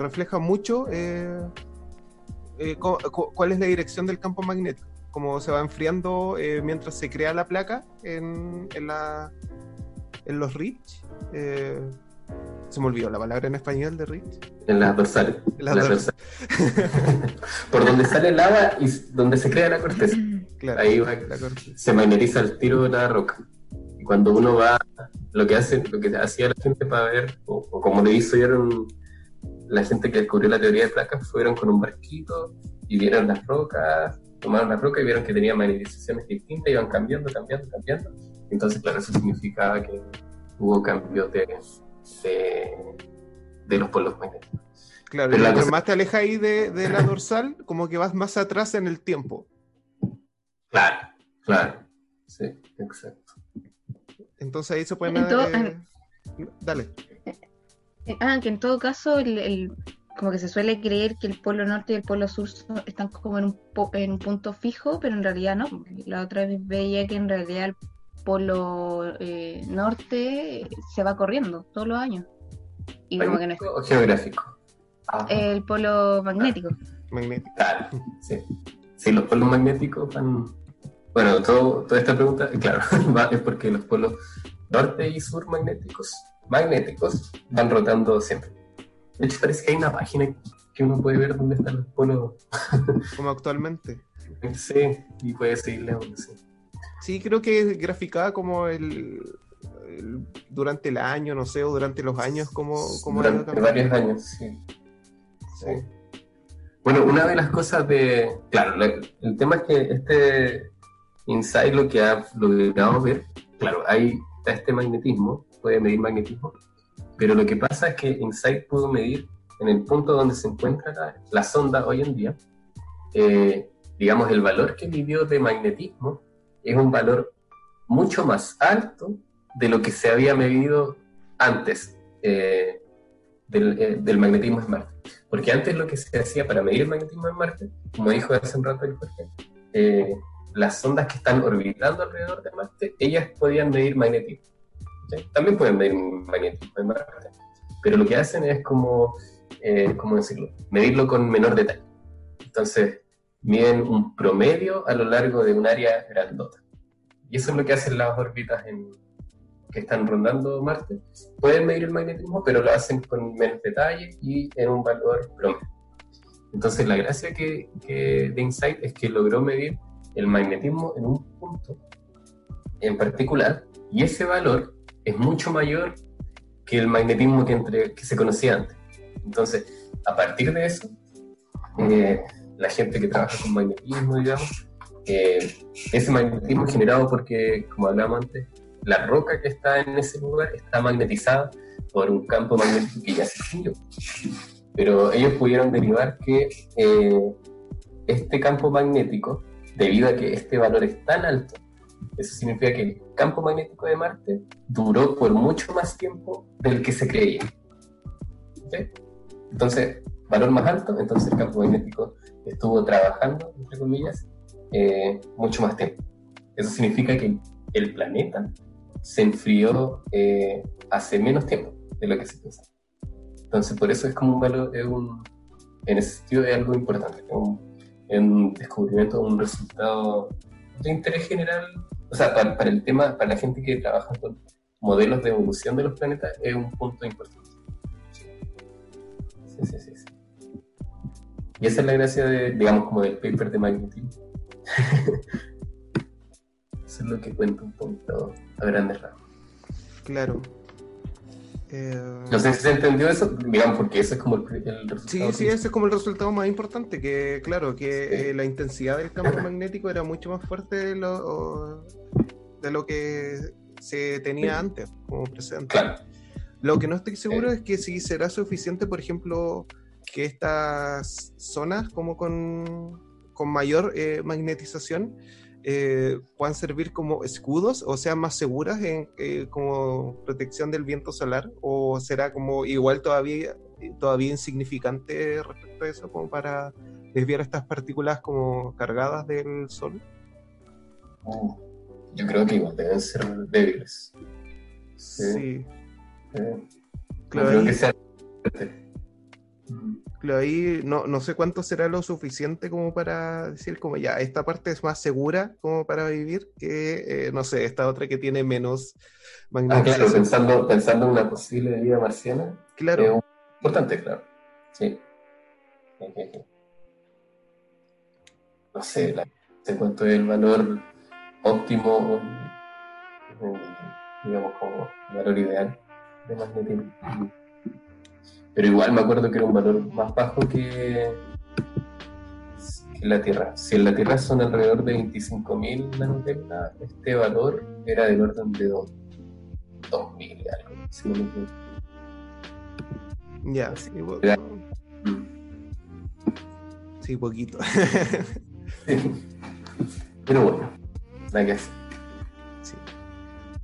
refleja mucho cu- cu- cuál es la dirección del campo magnético, cómo se va enfriando eh, mientras se crea la placa en, en, la, en los Ridge. eh, se me olvidó la palabra en español de Ridge. En las dorsales. Las Las dorsales. dorsales. Por donde sale el lava y donde se crea la corteza. Claro, Ahí va. la corteza. Se magnetiza el tiro de la roca. Y cuando uno va, lo que hace, lo que hacía la gente para ver, o, o como le hicieron la gente que descubrió la teoría de placas, fueron con un barquito y vieron las rocas, tomaron las rocas y vieron que tenía magnetizaciones distintas, iban cambiando, cambiando, cambiando. Entonces, claro, eso significaba que hubo cambios de, de, de los polos magnéticos. Claro, Pero y la mientras cosa- más te alejas ahí de, de la dorsal, como que vas más atrás en el tiempo. Claro, claro. Sí, exacto. Entonces ahí se pueden... En todo- eh, Dale. Ah, que en todo caso, el, el- como que se suele creer que el polo norte y el polo sur son- están como en un, po- en un punto fijo, pero en realidad no. La otra vez veía que en realidad el polo eh, norte se va corriendo todos los años. Y como que no es ¿Magnético o geográfico? Ah, el polo magnético. Magnético. Claro, sí. Sí, los polos magnéticos van. Bueno, todo, toda esta pregunta, claro, va- es porque los polos norte y sur magnéticos, magnéticos, van rotando siempre. Hecho, parece que hay una página que uno puede ver dónde están los polos. Como actualmente. Sí, y puede seguirle uno, sí. Sí, creo que es graficada como el, el- durante el año, no sé, o durante los años, como, como Durante varios años, sí. Sí. Bueno, una de las cosas de. Claro, la- el tema es que este Insight lo que ha logrado ver, claro, hay está este magnetismo, puede medir magnetismo, pero lo que pasa es que Insight pudo medir en el punto donde se encuentra la, sonda hoy en día, eh, digamos, el valor que midió de magnetismo es un valor mucho más alto de lo que se había medido antes eh, del, eh, del magnetismo en Marte. Porque antes lo que se hacía para medir el magnetismo en Marte, como dijo hace un rato el Jorge, las ondas que están orbitando alrededor de Marte, ellas podían medir magnetismo. ¿Sí? También pueden medir magnetismo en Marte. Pero lo que hacen es como eh, ¿cómo decirlo? Medirlo con menor detalle. Entonces, miden un promedio a lo largo de un área grandota. Y eso es lo que hacen las órbitas que están rondando Marte. Pueden medir el magnetismo, pero lo hacen con menos detalle y en un valor promedio. Entonces, la gracia que, de InSight es que logró medir el magnetismo en un punto en particular, y ese valor es mucho mayor que el magnetismo que, se conocía antes. Entonces, a partir de eso, eh, la gente que trabaja con magnetismo, digamos, eh, ese magnetismo generado porque, como hablamos antes, la roca que está en ese lugar está magnetizada por un campo magnético que ya se extinguió. Pero ellos pudieron derivar que eh, este campo magnético, debido a que este valor es tan alto, eso significa que el campo magnético de Marte duró por mucho más tiempo del que se creía. Entonces, valor más alto, entonces el campo magnético estuvo trabajando, entre comillas, eh, mucho más tiempo. Eso significa que el planeta se enfrió eh, hace menos tiempo de lo que se pensaba. Entonces, por eso es como un valor, un, en ese sentido es algo importante, es un, un descubrimiento, un resultado de interés general, o sea, para, el tema, para la gente que trabaja con modelos de evolución de los planetas, es un punto importante. Sí, sí, sí. sí. Y esa es la gracia, de, digamos, como del paper de magnetismo. Eso es lo que cuento un poquito a grandes rasgos. Claro. Eh, no sé si se entendió eso, digamos, porque ese es como el, resultado. Sí, sí, ese es como el resultado más importante, que claro, que eh, la intensidad del campo magnético era mucho más fuerte de lo, de lo que se tenía antes, como presente. Claro. Lo que no estoy seguro es que si será suficiente, por ejemplo, que estas zonas como con, con mayor eh, magnetización eh, puedan servir como escudos o sean más seguras en, eh, como protección del viento solar o será como igual todavía todavía insignificante respecto a eso como para desviar estas partículas como cargadas del sol uh, yo creo que igual deben ser débiles. Sí, claro, creo que sea ahí no, no sé cuánto será lo suficiente como para decir como ya, esta parte es más segura como para vivir que, eh, no sé, esta otra que tiene menos magnetismo. Ah, claro, pensando, pensando en una posible vida marciana. Claro. Es importante, claro. Sí. No sé, la, sé cuánto es el valor óptimo, eh, digamos como valor ideal de magnetismo. Pero igual me acuerdo que era un valor más bajo que, la Tierra. Si en la Tierra son alrededor de 25.000 nanoteclas, este valor era del orden de 2.000 y algo, si no me equivoco. Ya, sí, sí, poquito. Pero bueno, nada que hacer. Sí.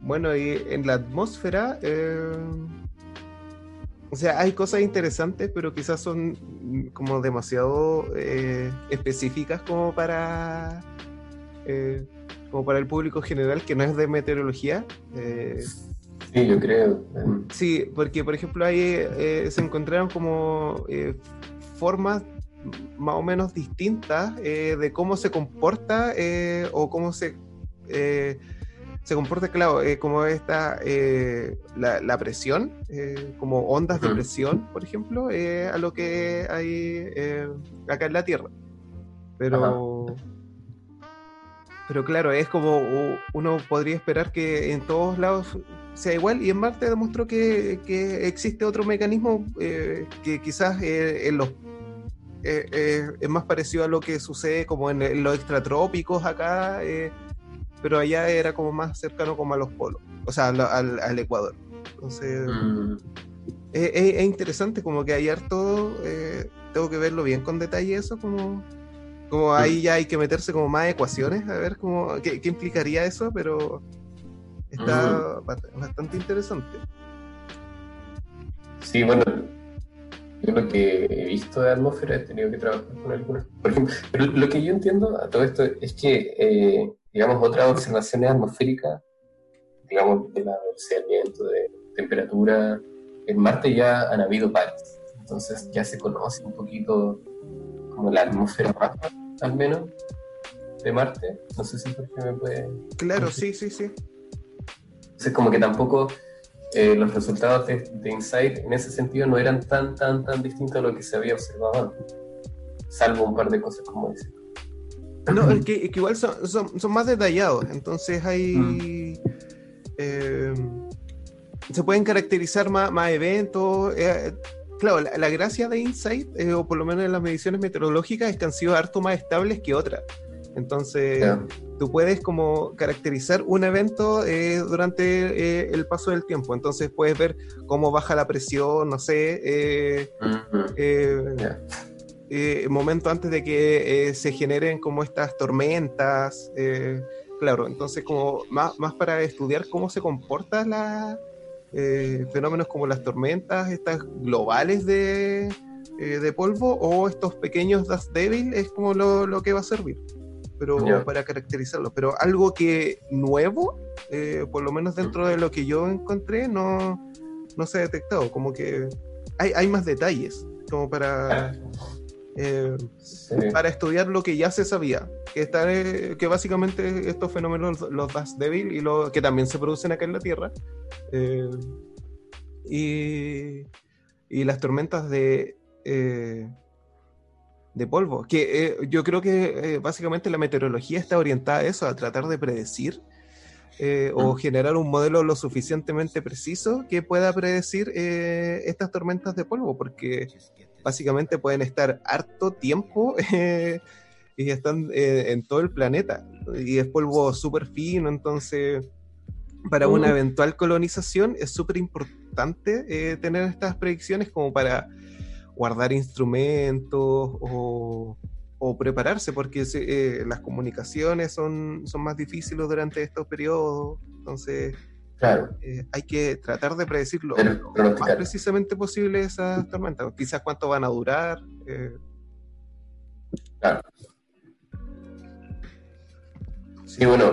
Bueno, y en la atmósfera... Eh o sea, hay cosas interesantes, pero quizás son como demasiado eh, específicas como para, eh, como para el público general que no es de meteorología. Eh, sí, yo creo. Sí, porque por ejemplo ahí se encontraron como formas más o menos distintas de cómo se comporta o cómo se se comporta, claro, eh, como esta, eh, la, presión, eh, como ondas de presión, por ejemplo, a lo que hay acá en la Tierra. Pero, pero claro, es como uno podría esperar que en todos lados sea igual y en Marte demostró que, que existe otro mecanismo que quizás en los es más parecido a lo que sucede como en, los extratrópicos acá, pero allá era como más cercano como a los polos, o sea, al, al, Ecuador. Entonces, mm. es, interesante como que hay harto, eh, tengo que verlo bien con detalle eso, como, como ahí ya hay que meterse como más ecuaciones, a ver cómo, qué, implicaría eso, pero está mm. bastante interesante. Sí, bueno, yo lo que he visto de atmósfera he tenido que trabajar con algunas. Por ejemplo, pero lo que yo entiendo a todo esto es que eh, digamos, otras observaciones atmosféricas, digamos, de la velocidad del viento, de temperatura, en Marte ya han habido pares. entonces ya se conoce un poquito como la atmósfera baja, al menos, de Marte. No sé si Jorge me puede... Claro, sí, sí, sí. Entonces como que tampoco eh, los resultados de, de, Insight en ese sentido no eran tan, tan, tan distintos a lo que se había observado antes, salvo un par de cosas como ese. No, es que, igual son, son, más detallados, entonces hay... Mm. Eh, se pueden caracterizar más, más eventos. Eh, claro, la, gracia de Insight, o por lo menos en las mediciones meteorológicas, es que han sido harto más estables que otras. Entonces, tú puedes como caracterizar un evento eh, durante eh, el paso del tiempo. Entonces, puedes ver cómo baja la presión, no sé, eh, momento antes de que se generen como estas tormentas. claro, entonces, como más, más para estudiar cómo se comportan la, fenómenos como las tormentas, estas globales de, polvo, o estos pequeños dust devil, es como lo, lo que va a servir pero para caracterizarlo. Pero algo que nuevo, eh, por lo menos dentro de lo que yo encontré, no, no se ha detectado. Como que hay, hay más detalles, como para, eh, para estudiar lo que ya se sabía. Que, está, eh, que básicamente estos fenómenos los das débil y lo, que también se producen acá en la Tierra. y, y las tormentas de de polvo. Que eh, yo creo que eh, básicamente la meteorología está orientada a eso, a tratar de predecir eh, o mm. generar un modelo lo suficientemente preciso que pueda predecir estas tormentas de polvo, porque básicamente pueden estar harto tiempo y están en todo el planeta. Y es polvo súper fino, entonces para una mm. eventual colonización es súper importante tener estas predicciones como para guardar instrumentos o, prepararse, porque eh, las comunicaciones son, son más difíciles durante estos periodos, entonces claro. Eh, hay que tratar de predecirlo lo más precisamente posible esas tormentas, quizás cuánto van a durar. Eh. Claro. Sí, bueno,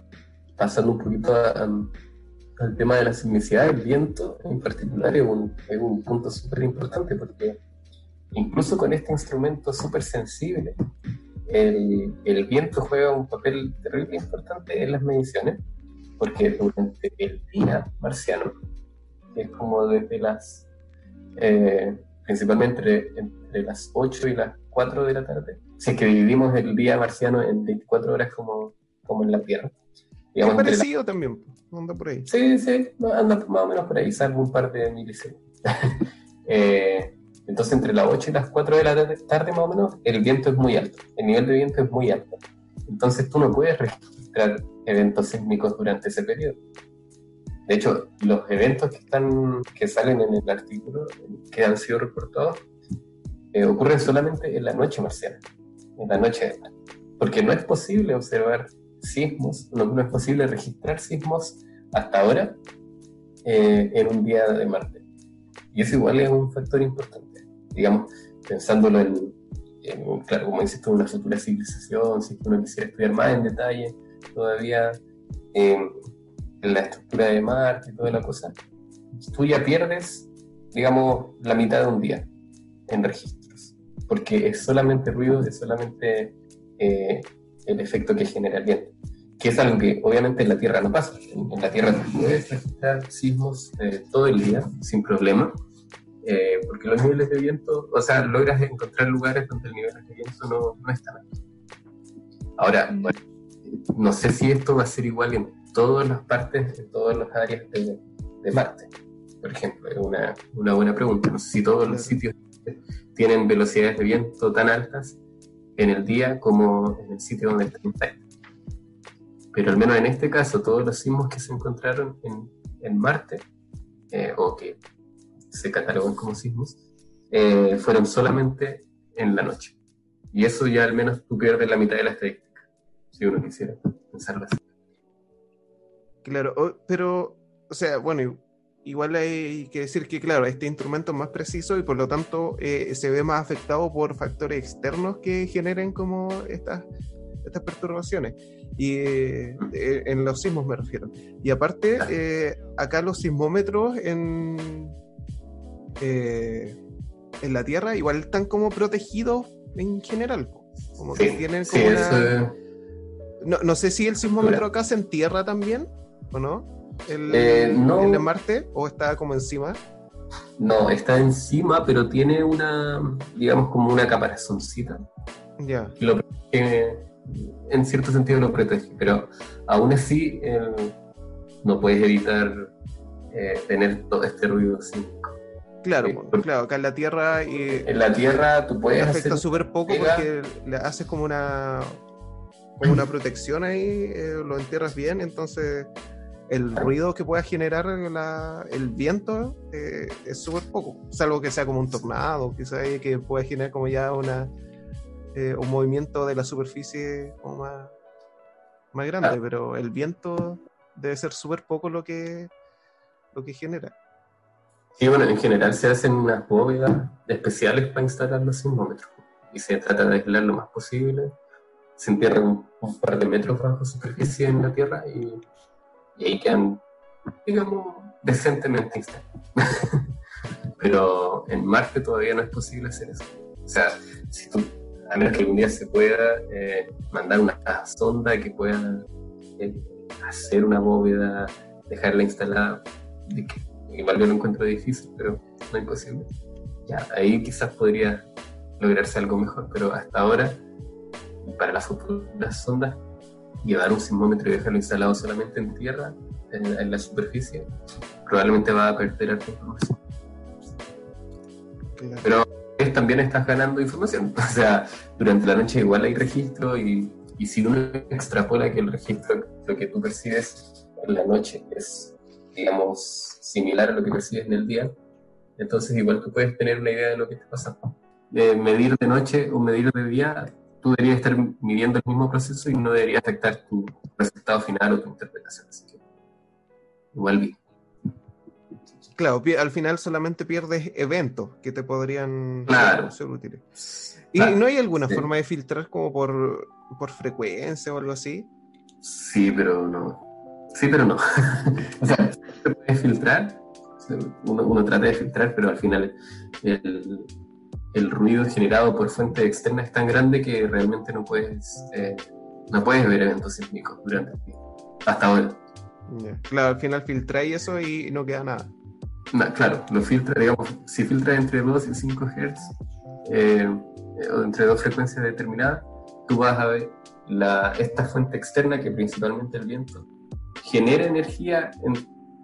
pasando un poquito al tema de la sismicidad, el viento en particular es un, es un punto súper importante porque incluso con este instrumento súper sensible, el, el, viento juega un papel terrible importante en las mediciones, porque durante el día marciano, que es como desde las, eh, principalmente entre, las 8 y las 4 de la tarde, si es que dividimos el día marciano en 24 horas como, como en la Tierra. Digamos, es parecido también, anda por ahí. Sí, sí, anda más o menos por ahí, salvo un par de milisegundos. eh, entonces, entre las 8 y las 4 de la tarde, más o menos, el viento es muy alto. El nivel de viento es muy alto. Entonces, tú no puedes registrar eventos sísmicos durante ese periodo. De hecho, los eventos que, están, que salen en el artículo, que han sido reportados, eh, ocurren solamente en la noche marciana, en la noche de Porque no es posible observar sismos, no, es posible registrar sismos hasta ahora eh, en un día de Marte. Y eso igual es un factor importante digamos, pensándolo en, claro, como dices tú, una futura civilización, si uno quisiera estudiar más en detalle todavía en la estructura de Marte y toda la cosa, tú ya pierdes, digamos, la mitad de un día en registros, porque es solamente ruido, es solamente eh, el efecto que genera el viento, que es algo que obviamente en la Tierra no pasa. En, la Tierra puedes registrar sismos eh, todo el día sin problema, eh, porque los niveles de viento, o sea, logras encontrar lugares donde el nivel de viento no, no es tan alto. Ahora, bueno, no sé si esto va a ser igual en todas las partes, en todas las áreas de, de Marte. Por ejemplo, es una, una, buena pregunta. No sé si todos los sitios tienen velocidades de viento tan altas en el día como en el sitio donde está Pero al menos en este caso, todos los sismos que se encontraron en, en Marte, eh, o que se catalogan como sismos, eh, fueron solamente en la noche. Y eso ya al menos tú pierdes la mitad de la estadística, si uno quisiera pensarlo así. Claro, pero, o sea, bueno, igual hay que decir que, claro, este instrumento es más preciso y por lo tanto eh, se ve más afectado por factores externos que generen como estas, estas perturbaciones. Y eh, en los sismos me refiero. Y aparte, acá los sismómetros en, eh, en la Tierra igual están como protegidos en general. Como que tienen como una... no, no, sé si el sismómetro acá se entierra también, ¿o no? El, eh, no. ¿El de Marte? ¿O está como encima? No, está encima, pero tiene una, digamos, como una caparazoncita. Ya. Lo en cierto sentido lo protege, pero aún así no puedes evitar eh, tener todo este ruido sísmico. Claro, claro, acá en la Tierra. y en la Tierra tú puedes. Afecta súper poco porque le haces como una, como una protección ahí, eh, lo entierras bien, entonces el ruido que pueda generar el viento eh, es súper poco, salvo que sea como un tornado, quizás que pueda generar como ya una eh, un movimiento de la superficie como más, más grande, pero el viento debe ser súper poco lo que, lo que genera. Sí, bueno, en general se hacen unas bóvedas especiales para instalar los sismómetros y se trata de aislar lo más posible. Se entierran un, par de metros bajo superficie en la Tierra y, ahí quedan, digamos, decentemente instalados. Pero en Marte todavía no es posible hacer eso. O sea, a menos que algún día se pueda eh, mandar una sonda que pueda eh, hacer una bóveda, dejarla instalada, igual yo lo encuentro difícil, pero no imposible. Ya, ahí quizás podría lograrse algo mejor, pero hasta ahora, para las futuras sondas, llevar un sismómetro y dejarlo instalado solamente en tierra, en, la superficie, probablemente va a perder algo información. Pero también estás ganando información. O sea, durante la noche igual hay registro y, y si uno extrapola que el registro, lo que tú percibes en la noche es, digamos, similar a lo que percibes en el día, entonces igual tú puedes tener una idea de lo que está pasando. De medir de noche o medir de día, tú deberías estar midiendo el mismo proceso y no debería afectar tu resultado final o tu interpretación. Así que igual bien. Claro, al final solamente pierdes eventos que te podrían ser útiles. ¿Y no hay alguna forma de filtrar como por, por frecuencia o algo así? Sí, pero no. Sí, pero no. o sea, se puede filtrar, uno, trata de filtrar, pero al final el, el, ruido generado por fuente externa es tan grande que realmente no puedes, eh, no puedes ver eventos sísmicos durante el día. Hasta ahora. Claro, al final filtráis eso y no queda nada claro, lo filtra, digamos, si filtra entre 2 y 5 Hz, eh, o entre dos frecuencias determinadas, tú vas a ver la, esta fuente externa, que principalmente el viento, genera energía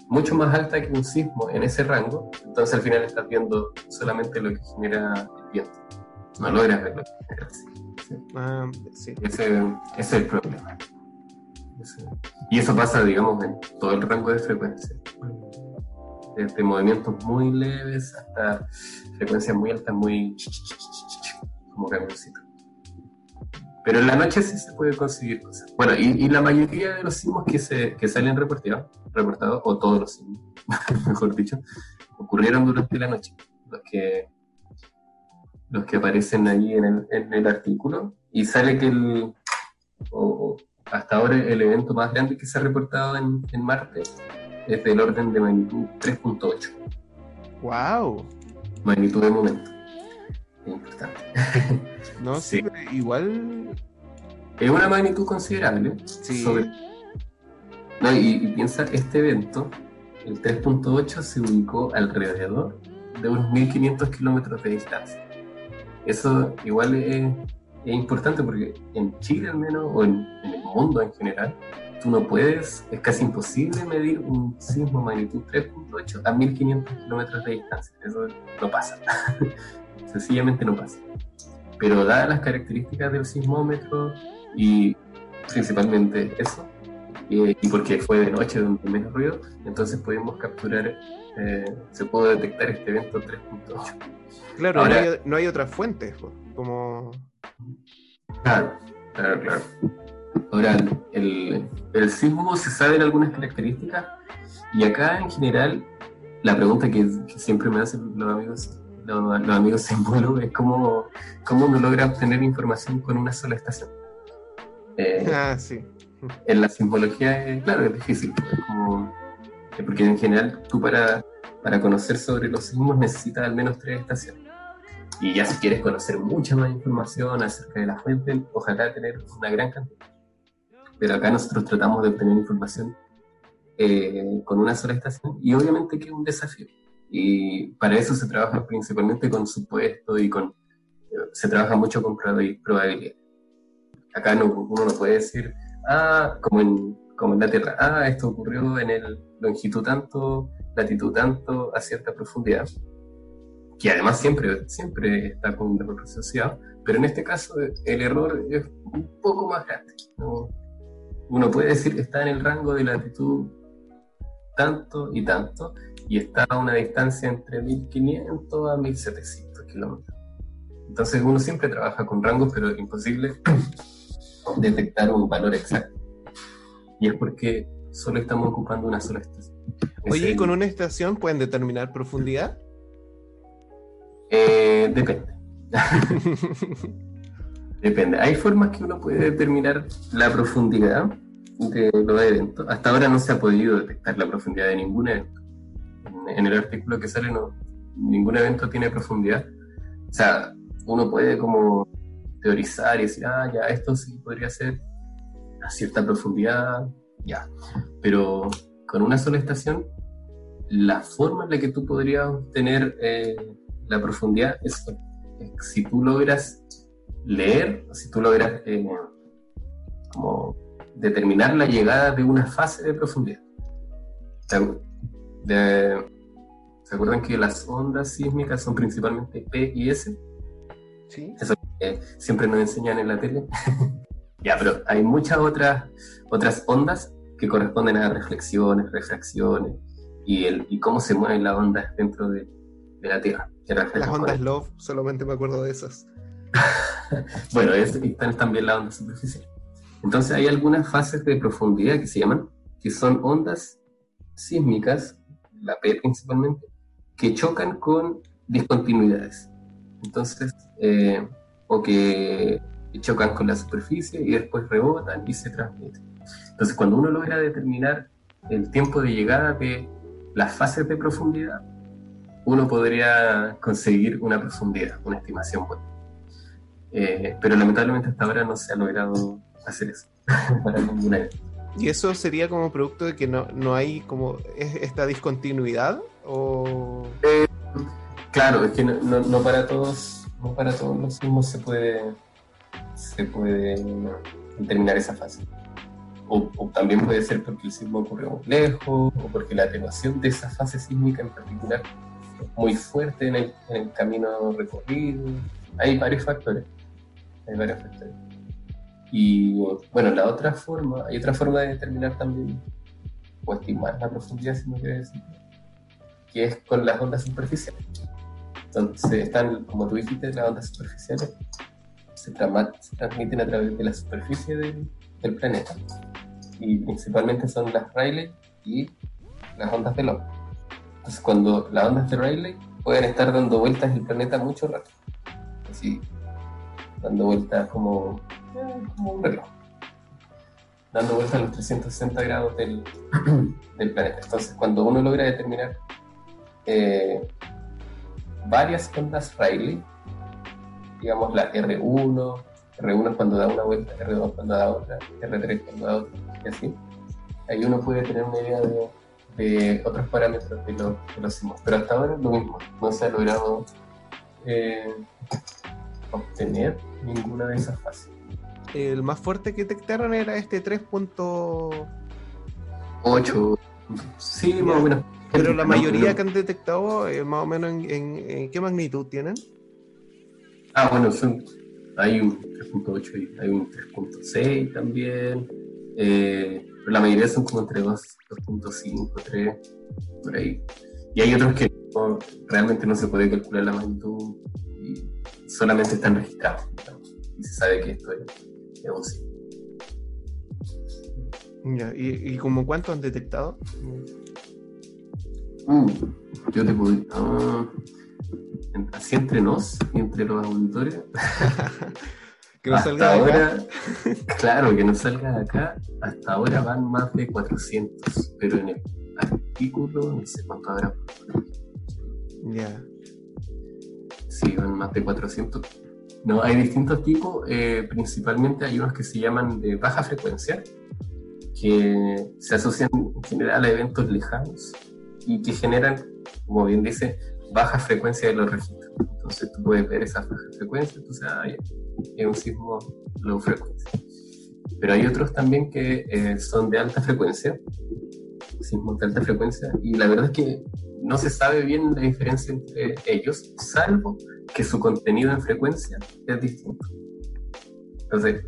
mucho más alta que un sismo en ese rango, entonces al final estás viendo solamente lo que genera el viento. No logras ver lo que genera el sismo. Ah, sí. Ese, ese, es el problema. y eso pasa, digamos, en todo el rango de frecuencia desde movimientos muy leves hasta frecuencias muy altas, muy como camioncito. Pero en la noche sí se puede conseguir cosas. Bueno, y, la mayoría de los sismos que, se, que salen reportados, reportados, o todos los sismos, mejor dicho, ocurrieron durante la noche. Los que, los que aparecen ahí en el, en el artículo. Y sale que el, o, hasta ahora el evento más grande que se ha reportado en, en Marte es del orden de magnitud 3.8. ¡Wow! Magnitud de momento. Importante. no, sí, igual. Es una magnitud considerable. Sí. No, y, piensa, este evento, el 3.8, se ubicó alrededor de unos 1500 kilómetros de distancia. Eso igual es, importante porque en Chile al menos, o en el mundo en general, tú no puedes, es casi imposible medir un sismo magnitud 3.8 a 1500 kilómetros de distancia. Eso no pasa. Sencillamente no pasa. Pero dadas las características del sismómetro y principalmente eso, y, porque fue de noche donde menos ruido, entonces pudimos capturar, eh, se pudo detectar este evento 3.8. Claro, no, hay, no hay otras fuentes, como... Claro, claro, claro. Ahora, el, el sismo se sabe algunas características y acá en general la pregunta que, siempre me hacen los amigos los, amigos símbolos es cómo, cómo uno logra obtener información con una sola estación. Eh, ah, sí. En la simbología, claro, es difícil, porque en general tú para, para conocer sobre los sismos necesitas al menos tres estaciones. Y ya si quieres conocer mucha más información acerca de la fuente, ojalá tener una gran cantidad. Pero acá nosotros tratamos de obtener información eh, con una sola estación y obviamente que es un desafío. Y para eso se trabaja principalmente con supuesto y con... se trabaja mucho con probabilidad. Acá no, uno no puede decir, ah, como en, como en la Tierra, ah, esto ocurrió en el longitud tanto, latitud tanto, a cierta profundidad que además siempre, siempre está con un error asociado, pero en este caso el error es un poco más grande. Uno puede decir que está en el rango de latitud tanto y tanto, y está a una distancia entre 1500 a 1700 kilómetros. Entonces uno siempre trabaja con rangos, pero es imposible detectar un valor exacto. Y es porque solo estamos ocupando una sola estación. Oye, ¿y con una estación pueden determinar profundidad? Eh, depende. depende. Hay formas que uno puede determinar la profundidad de los eventos. Hasta ahora no se ha podido detectar la profundidad de ningún evento. En, el artículo que sale, no, ningún evento tiene profundidad. O sea, uno puede como teorizar y decir, ah, ya, esto sí podría ser a cierta profundidad, ya. Pero con una sola estación, la forma en la que tú podrías obtener eh, la profundidad es si tú logras leer, si tú logras eh, como determinar la llegada de una fase de profundidad. ¿Se acuerdan que las ondas sísmicas son principalmente P y S? Sí. Eso siempre nos enseñan en la tele. ya, pero hay muchas otras, otras ondas que corresponden a reflexiones, refracciones y, el, y cómo se mueven las ondas dentro de, de la Tierra. Las ondas Love, solamente me acuerdo de esas. bueno, están también las ondas superficiales. Entonces hay algunas fases de profundidad que se llaman, que son ondas sísmicas, la P principalmente, que chocan con discontinuidades. Entonces, eh, o que chocan con la superficie y después rebotan y se transmiten. Entonces, cuando uno logra determinar el tiempo de llegada de las fases de profundidad, uno podría conseguir una profundidad, una estimación buena. Eh, pero lamentablemente hasta ahora no se ha logrado hacer eso para ninguna ¿Y eso sería como producto de que no, no hay como esta discontinuidad? O... Eh, claro, es que no, no, para todos, no para todos los sismos se puede, se puede determinar esa fase. O, o, también puede ser porque el sismo ocurrió muy lejos, o porque la atenuación de esa fase sísmica en particular muy fuerte en el, camino recorrido. Hay varios factores. Hay varios factores. Y bueno, la otra forma, hay otra forma de determinar también o estimar la profundidad, si no quiere decir, que es con las ondas superficiales. Entonces están, como tú dijiste, las ondas superficiales se, transmiten a través de la superficie del, planeta y principalmente son las Rayleigh y las ondas de Locke. Entonces, cuando las ondas de Rayleigh pueden estar dando vueltas el planeta mucho rato. Así, dando vueltas como, como un reloj. Dando vueltas a los 360 grados del, del planeta. Entonces, cuando uno logra determinar eh, varias ondas Rayleigh, digamos la R1, R1 es cuando da una vuelta, R2 cuando da otra, R3 cuando da otra, y así. Ahí uno puede tener una idea de otros parámetros de los, de Pero hasta ahora es lo mismo, no se ha logrado eh, obtener ninguna de esas fases. El más fuerte que detectaron era este 3.8. Sí, más o menos. Pero la mayoría que han detectado, eh, más o menos, en, qué magnitud tienen? Ah, bueno, son, hay un 3.8 y hay un 3.6 también. Eh, pero la mayoría son como entre 2.5, 3, por ahí. Y hay otros que realmente no se puede calcular la magnitud y solamente están registrados. y se sabe que esto es, sí. ¿y, ¿Y como cuánto han detectado? Uh, yo te puedo. Ah, así entre nos y entre los auditores. Que no salga de ahora, claro, que no salga de acá. Hasta ahora van más de 400, pero en el artículo no sé cuánto habrá. Ya. sí, van más de 400. No, hay distintos tipos, eh, principalmente hay unos que se llaman de baja frecuencia, que se asocian en general a eventos lejanos y que generan, como bien dice, baja frecuencia de los registros. Entonces tú puedes ver esa baja frecuencia, entonces hay, es un sismo low frecuencia. Pero hay otros también que eh, son de alta frecuencia, sismos de alta frecuencia, y la verdad es que no se sabe bien la diferencia entre ellos, salvo que su contenido en frecuencia es distinto. Entonces,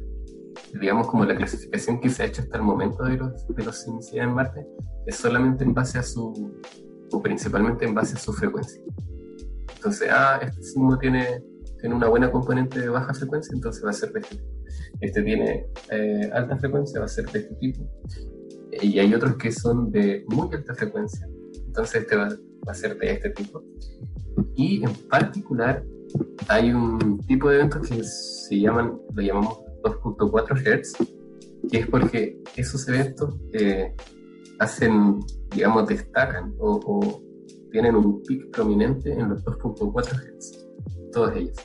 digamos como la clasificación que se ha hecho hasta el momento de los, de los en Marte es solamente en base a su, o principalmente en base a su frecuencia. Entonces, ah, este sismo tiene, tiene una buena componente de baja frecuencia, entonces va a ser de este tipo. Este tiene eh, alta frecuencia, va a ser de este tipo. Y hay otros que son de muy alta frecuencia, entonces este va, va a ser de este tipo. Y en particular hay un tipo de eventos que se llaman, lo llamamos 2.4 Hz, que es porque esos eventos eh, hacen, digamos, destacan o, tienen un pic prominente en los 2.4 Hz, todos ellos.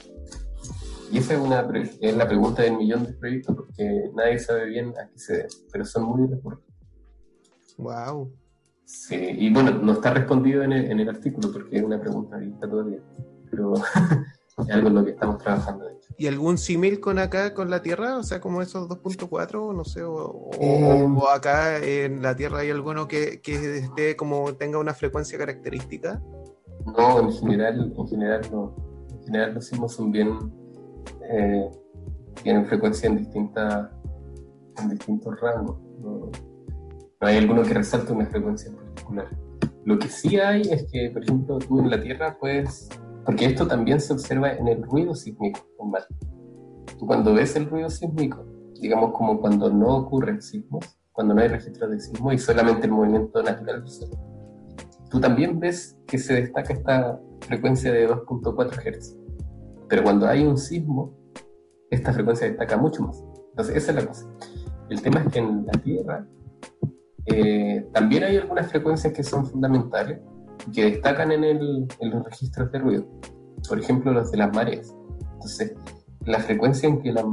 Y esa es, una, es la pregunta del millón de proyectos porque nadie sabe bien a qué se debe, pero son muy recurrentes. Wow. Sí, y bueno, no está respondido en el, en el artículo porque es una pregunta abierta todavía, pero es algo en lo que estamos trabajando. ¿Y algún símil con acá, con la Tierra? O sea, como esos 2.4, no sé, o, eh, o, acá en la Tierra hay alguno que, que esté como tenga una frecuencia característica. No, en general, en general no. En general los sismos son bien, eh, tienen frecuencia en distintas en distintos rangos. No, no hay alguno que resalte una frecuencia en particular. Lo que sí hay es que, por ejemplo, tú en la Tierra puedes porque esto también se observa en el ruido sísmico Marte. Tú cuando ves el ruido sísmico, digamos como cuando no ocurren sismos, cuando no hay registro de sismo y solamente el movimiento natural del suelo, tú también ves que se destaca esta frecuencia de 2.4 Hz. Pero cuando hay un sismo, esta frecuencia destaca mucho más. Entonces, esa es la cosa. El tema es que en la Tierra eh, también hay algunas frecuencias que son fundamentales, que destacan en, el, en los registros de ruido. Por ejemplo, los de las mareas. Entonces, la frecuencia en que las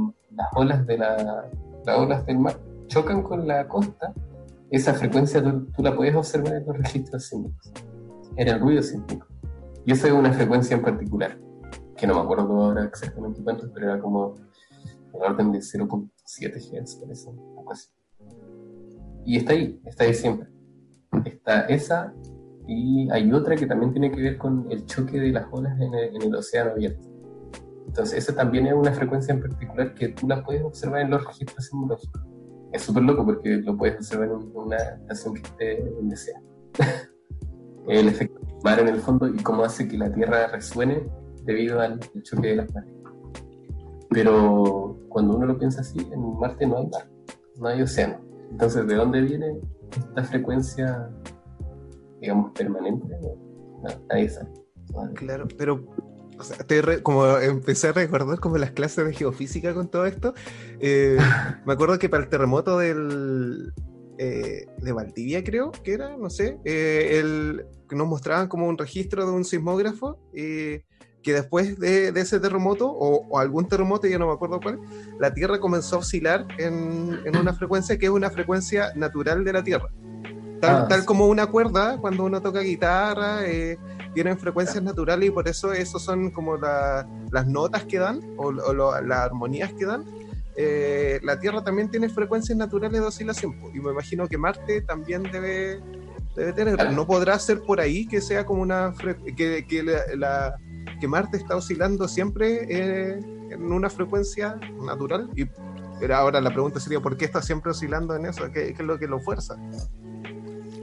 olas de la, las olas del mar chocan con la costa, esa frecuencia tú, la puedes observar en los registros sísmicos, en el ruido sísmico. Y esa es una frecuencia en particular, que no me acuerdo ahora exactamente cuánto, pero era como en orden de 0.7 Hz, parece, algo así. Y está ahí, está ahí siempre. Está esa y hay otra que también tiene que ver con el choque de las olas en el, océano abierto. Entonces, esa también es una frecuencia en particular que tú la puedes observar en los registros sismológicos. Es súper loco porque lo puedes observar en una estación que esté donde sea. el efecto mar en el fondo y cómo hace que la Tierra resuene debido al choque de las mares. Pero cuando uno lo piensa así, en Marte no hay mar, no hay océano. Entonces, ¿de dónde viene esta frecuencia digamos, permanente, nadie sabe. Claro, pero como empecé a recordar como las clases de geofísica con todo esto, eh, me acuerdo que para el terremoto del eh, de Valdivia creo que era, no sé, eh, el, nos mostraban como un registro de un sismógrafo que después de, ese terremoto o, algún terremoto, ya no me acuerdo cuál, la Tierra comenzó a oscilar en, en una frecuencia que es una frecuencia natural de la Tierra. Ah, tal, como una cuerda, cuando uno toca guitarra, eh, tienen frecuencias naturales y por eso esos son como las notas que dan o, las armonías que dan. Eh, la Tierra también tiene frecuencias naturales de oscilación y me imagino que Marte también debe, debe tener. No podrá ser por ahí que sea como una que, que, la, que Marte está oscilando siempre eh, en una frecuencia natural y pero ahora la pregunta sería ¿por qué está siempre oscilando en eso? ¿Qué, qué es lo que lo fuerza?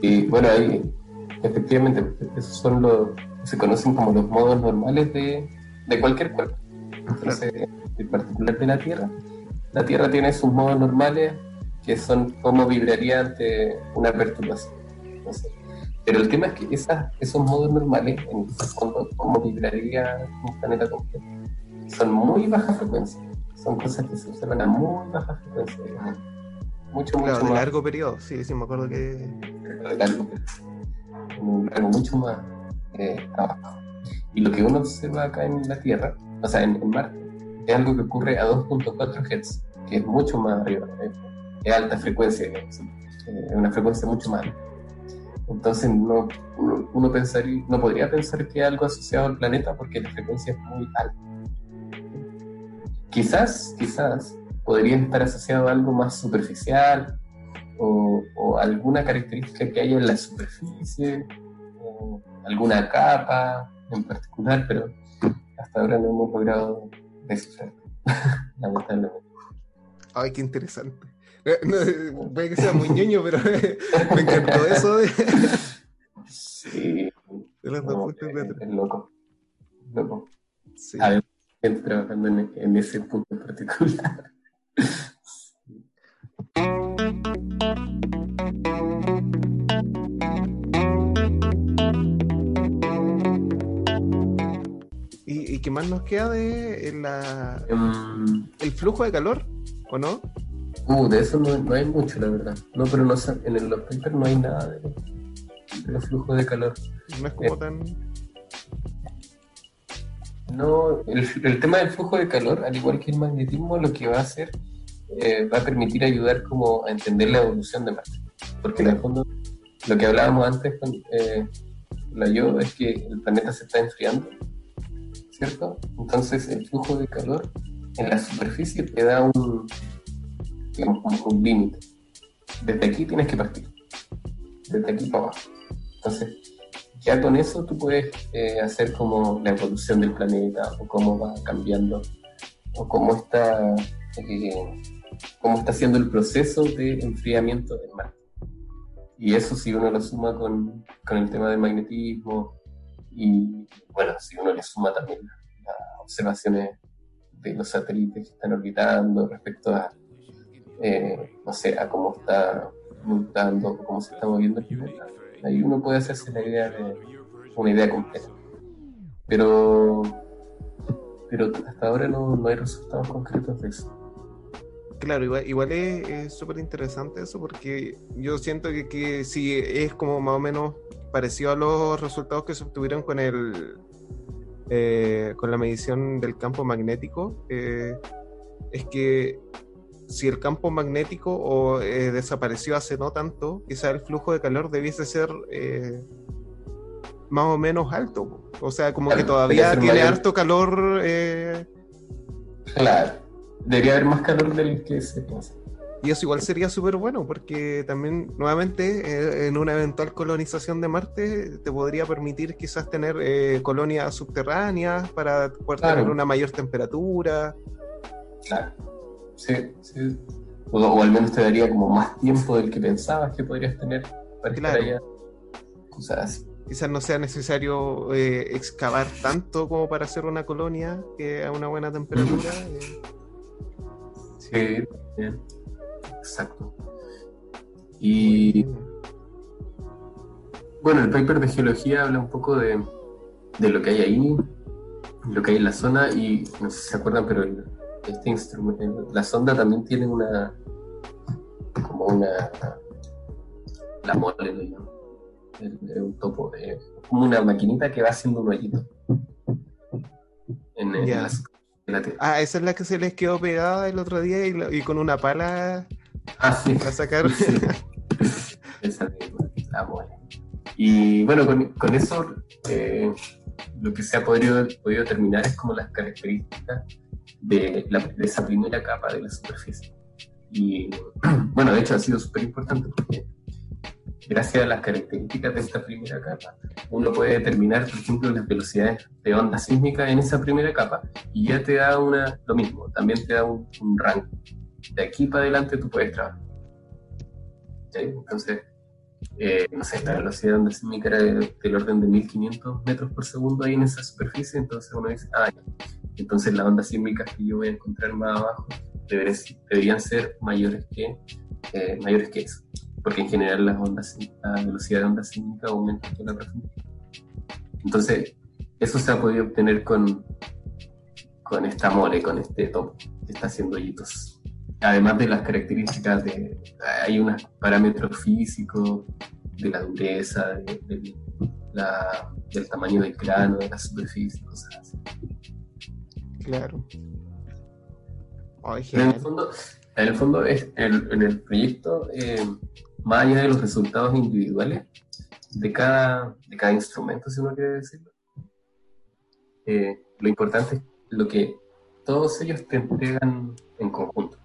Y bueno, ahí efectivamente, esos son los, se conocen como los modos normales de, de cualquier cuerpo. Entonces, en particular de la Tierra, la Tierra tiene sus modos normales que son cómo vibraría ante una perturbación. Pero el tema es que esas, esos modos normales, en el fondo, cómo vibraría un planeta completo, son muy baja frecuencia. Son cosas que se observan a muy baja frecuencia mucho, mucho de largo periodo, sí, sí, me acuerdo que. De largo periodo. Algo mucho más eh, abajo. Y lo que uno observa acá en la Tierra, o sea, en, Marte, es algo que ocurre a 2.4 Hz, que es mucho más arriba, es, alta frecuencia, es una frecuencia mucho más alta. Entonces no, uno, no podría pensar que algo asociado al planeta porque la frecuencia es muy alta. Quizás, quizás podría estar asociado a algo más superficial o, alguna característica que haya en la superficie, o alguna capa en particular, pero hasta ahora no hemos logrado descifrar, lamentablemente. Ay, qué interesante. Puede que sea muy ñoño, pero me encantó eso de. Sí. De las dos Es loco. Loco. Sí. A ver, gente trabajando en, en ese punto en particular. ¿Y, ¿Y, qué más nos queda de la, um, el flujo de calor? ¿O no? Uh, de eso no, hay mucho, la verdad. No, pero no, en el, los papers no hay nada de, los flujos de calor. No es como eh, tan. No, el, tema del flujo de calor, al igual que el magnetismo, lo que va a hacer eh, va a permitir ayudar como a entender la evolución de Marte. Porque en el fondo, lo que hablábamos antes con eh, la yo es que el planeta se está enfriando, ¿cierto? Entonces el flujo de calor en la superficie te da un, digamos, como un límite. Desde aquí tienes que partir. Desde aquí para abajo. Entonces, ya con eso tú puedes eh, hacer como la evolución del planeta o cómo va cambiando o cómo está, eh, cómo está haciendo el proceso de enfriamiento del mar. Y eso si uno lo suma con, con el tema del magnetismo y bueno, si uno le suma también las observaciones de los satélites que están orbitando respecto a eh, no sé, a cómo está mutando, cómo se está moviendo el planeta. Ahí uno puede hacerse la idea de una idea completa. Pero, pero hasta ahora no, hay resultados concretos de eso. Claro, igual, igual es súper interesante eso porque yo siento que, que si es como más o menos parecido a los resultados que se obtuvieron con el eh, con la medición del campo magnético, eh, es que si el campo magnético o, eh, desapareció hace no tanto, quizá el flujo de calor debiese ser eh, más o menos alto. O sea, como que todavía tiene harto calor. Eh, claro, debería haber más calor del que se piensa. Y eso igual sería súper bueno, porque también, nuevamente, en una eventual colonización de Marte, te podría permitir quizás tener colonias subterráneas para poder tener una mayor temperatura. Claro. Sí, sí. O, al menos te daría como más tiempo del que pensabas que podrías tener para estar allá. Quizás no sea necesario eh, excavar tanto como para hacer una colonia que a una buena temperatura. Eh. Sí, bien. Exacto. Y bueno, el paper de geología habla un poco de, de lo que hay ahí, lo que hay en la zona, y no sé si se acuerdan, pero el, este instrumento, la sonda también tiene una, como una, la mole lo llamo, un topo, de, como una maquinita que va haciendo un hoyito. En, la, ah, esa es la que se les quedó pegada el otro día y, con una pala ah, sí. a sacar. esa la mole. Y bueno, con, con eso eh, lo que se ha podido, podido terminar es como las características de, esa primera capa de la superficie. Y bueno, de hecho ha sido súper importante porque gracias a las características de esta primera capa, uno puede determinar, por ejemplo, las velocidades de onda sísmica en esa primera capa y ya te da una, lo mismo, también te da un, rango. De aquí para adelante tú puedes trabajar. Entonces, eh, no sé, la velocidad de onda sísmica era del orden de 1500 metros por segundo ahí en esa superficie, entonces uno dice, ah, entonces las ondas sísmicas que yo voy a encontrar más abajo deberían ser mayores que, eh, mayores que eso, porque en general las ondas, la velocidad de onda sísmica aumenta con la profundidad. Entonces, eso se ha podido obtener con, con esta mole, con este topo que está haciendo hoyitos. Además de las características de, hay unos parámetros físicos de la dureza, de, la, del tamaño del grano, de la superficie, cosas así. Claro. en, el fondo, en el fondo, es, en, el proyecto, eh, más allá de los resultados individuales de cada, de cada instrumento, si uno quiere decirlo, eh, lo importante es lo que todos ellos te entregan en conjunto.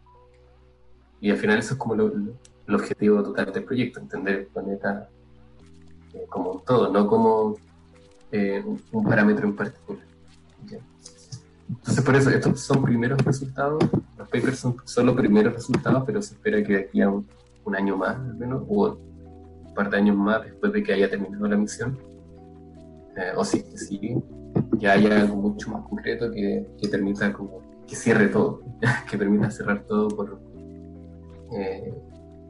Y al final eso es como el objetivo total del proyecto, entender el planeta eh, como un todo, no como eh, un, parámetro en particular. Entonces por eso estos son primeros resultados, los papers son solo primeros resultados, pero se espera que de aquí a un, año más al menos, o un par de años más después de que haya terminado la misión, o si sí, ya haya algo mucho más concreto que, que permita como que cierre todo, que permita cerrar todo por eh,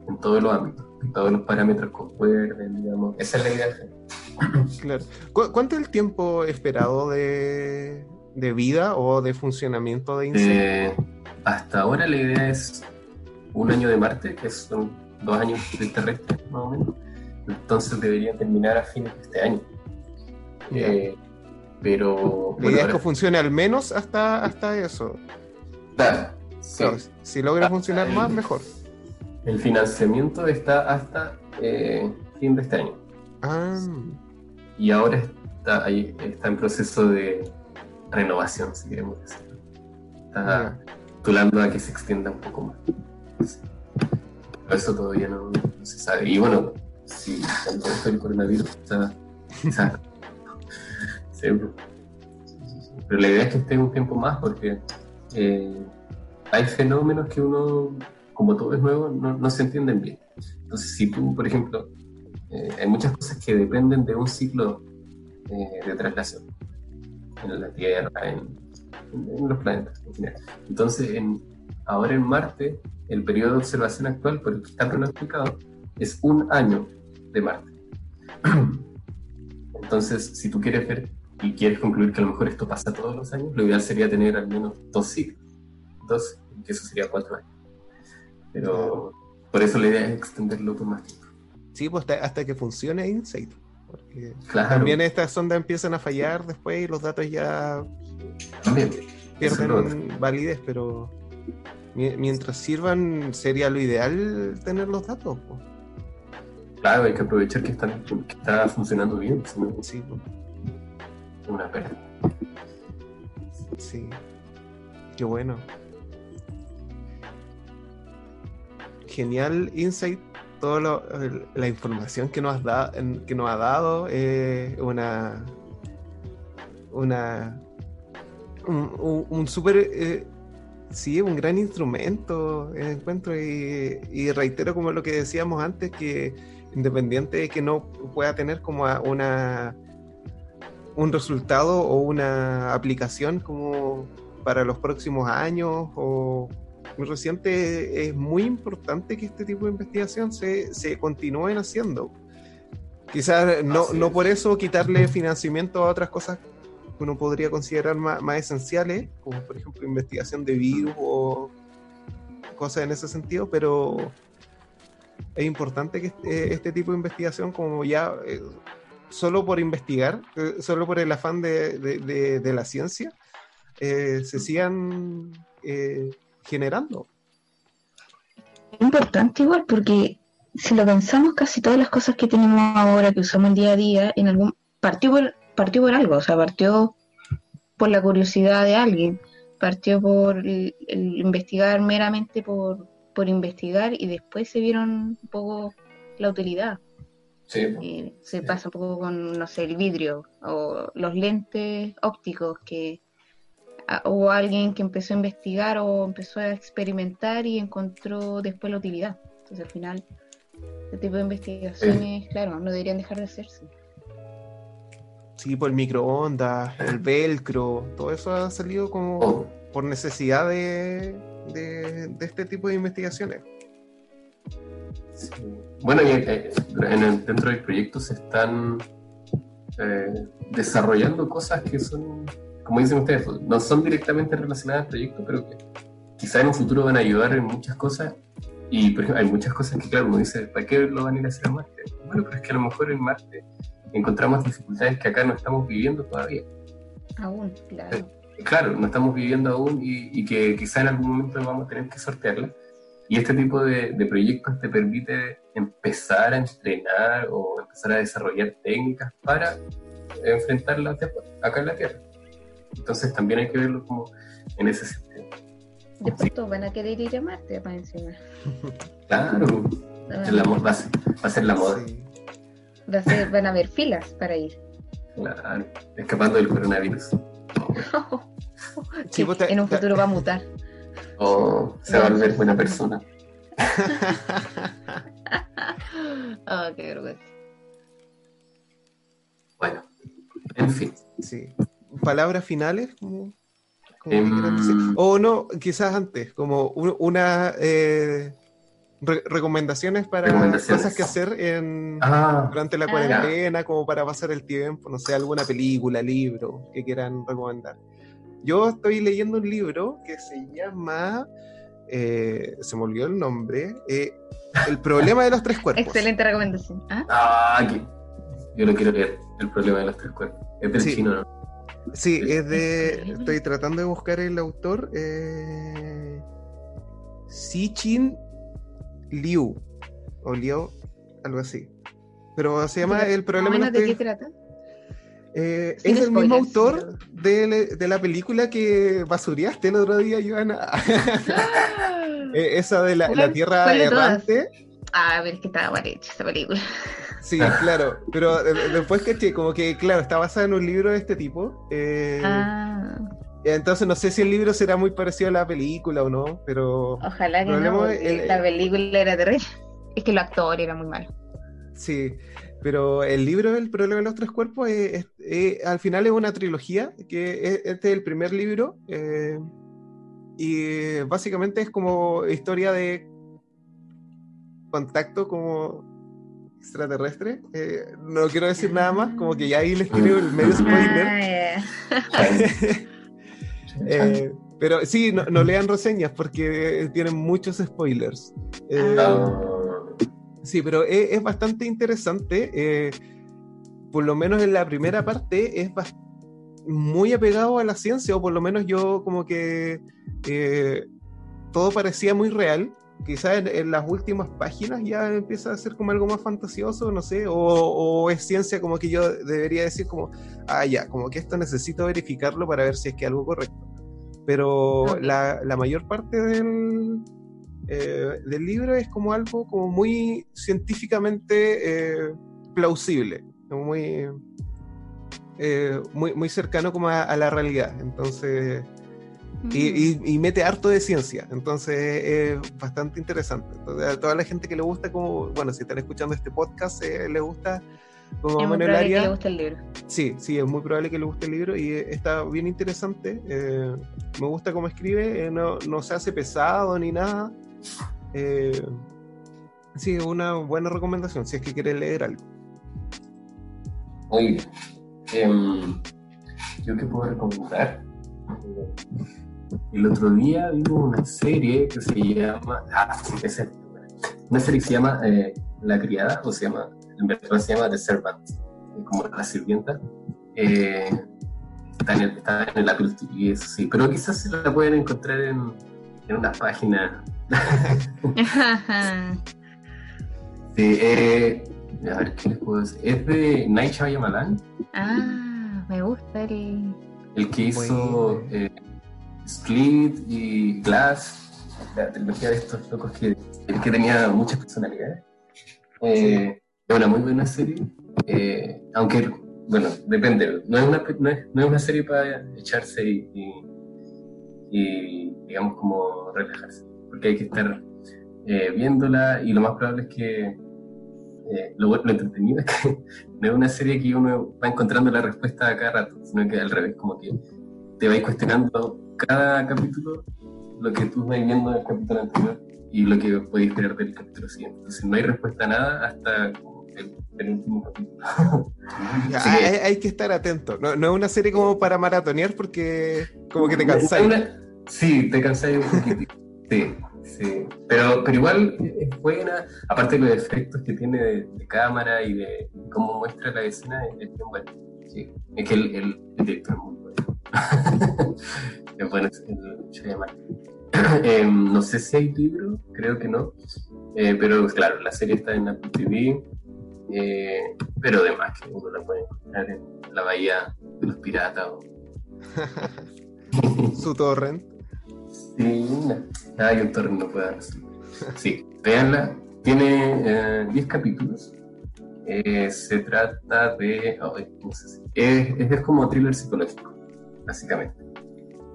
en todos los ámbitos, en todos los parámetros concuerden, digamos. Esa es la idea. Claro. ¿Cuánto es el tiempo esperado de, de vida o de funcionamiento de? Eh, hasta ahora la idea es un año de Marte, que son dos años de terrestre, más o menos. Entonces debería terminar a fines de este año. Eh, pero. La idea es que funcione al menos hasta, hasta eso. Claro. si logra funcionar más, mejor. El financiamiento está hasta eh, fin de este año. Ah. Y ahora está, ahí, está en proceso de renovación, si queremos decirlo. Está tulando a que se extienda un poco más. Pero eso todavía no, se sabe. Y bueno, si todo esto del coronavirus está, está pero la idea es que esté un tiempo más porque eh, hay fenómenos que uno, como todo es nuevo, no, se entienden bien. Entonces, si tú, por ejemplo, eh, hay muchas cosas que dependen de un ciclo eh, de traslación en la Tierra, en, los planetas. Entonces, en, ahora en Marte, el periodo de observación actual, por el que está pronosticado, es un año de Marte. Entonces, si tú quieres ver y quieres concluir que a lo mejor esto pasa todos los años, lo ideal sería tener al menos dos ciclos, dos, que eso sería cuatro años. Pero por eso la idea es extenderlo por más tiempo. Sí, pues hasta, que funcione Insight. Porque también estas sondas empiezan a fallar después y los datos ya pierden validez, pero mientras sirvan sería lo ideal tener los datos. Claro, hay que aprovechar que, están, que está funcionando bien. Sí, pues una pena. Sí, qué bueno. Genial insight, toda la información que nos, da, que nos ha dado, eh, una, una, un, un, súper, eh, sí, un gran instrumento, encuentro, y, y, reitero como lo que decíamos antes, que independiente de que no pueda tener como una un resultado o una aplicación como para los próximos años o muy reciente, es muy importante que este tipo de investigación se, se continúen haciendo. Quizás no, no por eso quitarle financiamiento a otras cosas que uno podría considerar más, más, esenciales, como por ejemplo investigación de virus o cosas en ese sentido, pero es importante que este, este tipo de investigación, como ya eh, solo por investigar, eh, solo por el afán de, la ciencia, eh, se sigan eh, generando. Importante igual, porque si lo pensamos, casi todas las cosas que tenemos ahora, que usamos el día a día, en algún partió por, partió por algo, o sea, partió por la curiosidad de alguien, partió por el, investigar meramente por, por investigar y después se vieron un poco la utilidad. Sí. se pasa un poco con, no sé, el vidrio o los lentes ópticos que hubo alguien que empezó a investigar o empezó a experimentar y encontró después la utilidad. Entonces al final, este tipo de investigaciones, claro, no deberían dejar de hacerse. Sí, por el microondas, el velcro, todo eso ha salido como oh. por necesidad de, de este tipo de investigaciones. Bueno, eh, en dentro del proyecto se están eh, desarrollando cosas que son, como dicen ustedes, no son directamente relacionadas al proyecto, pero que quizá en un futuro van a ayudar en muchas cosas. Y por ejemplo, hay muchas cosas que, claro, uno dice, ¿para qué lo van a ir a hacer a Marte? Bueno, pero es que a lo mejor en Marte encontramos dificultades que acá no estamos viviendo todavía. Aún, claro. Eh, claro, no estamos viviendo aún y, y que quizá en algún momento vamos a tener que sortearla. Y este tipo de, de, proyectos te permite empezar a entrenar o empezar a desarrollar técnicas para enfrentarlas acá en la Tierra. Entonces también hay que verlo como en ese sentido. Después todos van a querer ir a Marte para encima. Claro, la, va, a ser, va a ser la moda. Sí. Va a ser, van a haber filas para ir. Claro, escapando del coronavirus. sí, te, en un futuro va a mutar. Oh, se va a volver buena persona. oh, qué vergüenza. Bueno, en fin. Sí. ¿Palabras finales? Como, um, o no, quizás antes, como una eh, re recomendaciones para recomendaciones. cosas que hacer en, ah, durante la cuarentena, ah. como para pasar el tiempo, no sé, alguna película, libro que quieran recomendar. Yo estoy leyendo un libro que se llama, eh, se me olvidó el nombre, eh, El problema de los tres cuerpos. Excelente recomendación. Ah, ah aquí. Yo lo quiero leer, El problema de los tres cuerpos. Es del sí. chino, ¿no? Sí, es de. Estoy tratando de buscar el autor. Eh, Chin Liu. O Liu, algo así. Pero se llama El problema de, ¿De qué trata? Eh, es el mismo autor de, de, la película que basuriaste el otro día, Joana. Eh, esa de la, la Tierra Errante. Ah, a ver, que estaba mal hecha esa película. Sí, claro, pero después que como que, claro, está basada en un libro de este tipo. Eh, ah. Entonces no sé si el libro será muy parecido a la película o no, pero... Ojalá que no, el, la película era terrible. Es que el actor era muy malo. Sí, pero el libro El problema de los tres cuerpos es, es, al final es una trilogía, que es, este es el primer libro, eh, y básicamente es como historia de contacto como extraterrestre. Eh, no quiero decir nada más, como que ya ahí les escribo el medio spoiler. Ah, eh, pero sí, no, no, lean reseñas porque tienen muchos spoilers. Eh, ah. Sí, pero es, es bastante interesante. Por lo menos en la primera parte es muy apegado a la ciencia, o por lo menos yo como que todo parecía muy real. Quizás en, en, las últimas páginas ya empieza a ser como algo más fantasioso, no sé, o, o, es ciencia como que yo debería decir como, ah, ya, como que esto necesito verificarlo para ver si es que algo correcto. Pero la, la mayor parte del, eh, del libro es como algo como muy científicamente eh, plausible, muy, eh, muy, muy, cercano como a, a, la realidad. Entonces, mm. y, y, y, mete harto de ciencia, entonces es bastante interesante. Entonces, a toda la gente que le gusta, como, bueno, si están escuchando este podcast, eh, le gusta como es muy el área. Que le guste el libro. Sí, sí, es muy probable que le guste el libro y está bien interesante. Eh, me gusta cómo escribe, eh, no, no, se hace pesado ni nada. Eh, sí, una buena recomendación si es que quieres leer algo. Muy bien. Eh, ¿Yo qué puedo recomendar? El otro día vimos una serie que se llama. Ah, una serie que se llama eh, La Criada, o se llama en verdad se llama The Servant, como la sirvienta. Eh, está, en el, está en el Apple TV, eso sí, pero quizás se la pueden encontrar en, en una página. sí, eh, a ver, ¿qué les puedo decir? Es de Night Shyamalan. Ah, me gusta el... El que hizo eh, Split y Glass, la trilogía de estos locos que, que tenía muchas personalidades. Eh, es una muy buena serie, eh, aunque, bueno, depende, no es una, no es, no es una serie para echarse y, y, y, digamos, como relajarse, porque hay que estar eh, viéndola y lo más probable es que eh, lo, lo, entretenido es que no es una serie que uno va encontrando la respuesta a cada rato, sino que al revés, como que te vais cuestionando cada capítulo lo que tú vas viendo en el capítulo anterior y lo que podéis esperar del capítulo siguiente. Entonces no hay respuesta a nada hasta el penúltimo capítulo. ya, hay, hay, que estar atento. No, no, es una serie como para maratonear porque como que te cansáis. Una... Sí, te cansáis un poquitito. sí. Sí, pero, pero igual es buena, aparte de los efectos que tiene de, cámara y de cómo muestra la escena, es bien bueno. Sí, es que el, el, director es muy bueno. eh, no sé si hay libro, creo que no, eh, pero claro, la serie está en Apple TV, eh, pero además que uno la puede encontrar en la bahía de los piratas. O... Su torrent. Sí, no. hay un torrent no puede hacer. Sí, veanla. Tiene 10 capítulos. se trata de. no sé si, es, es como thriller psicológico, básicamente.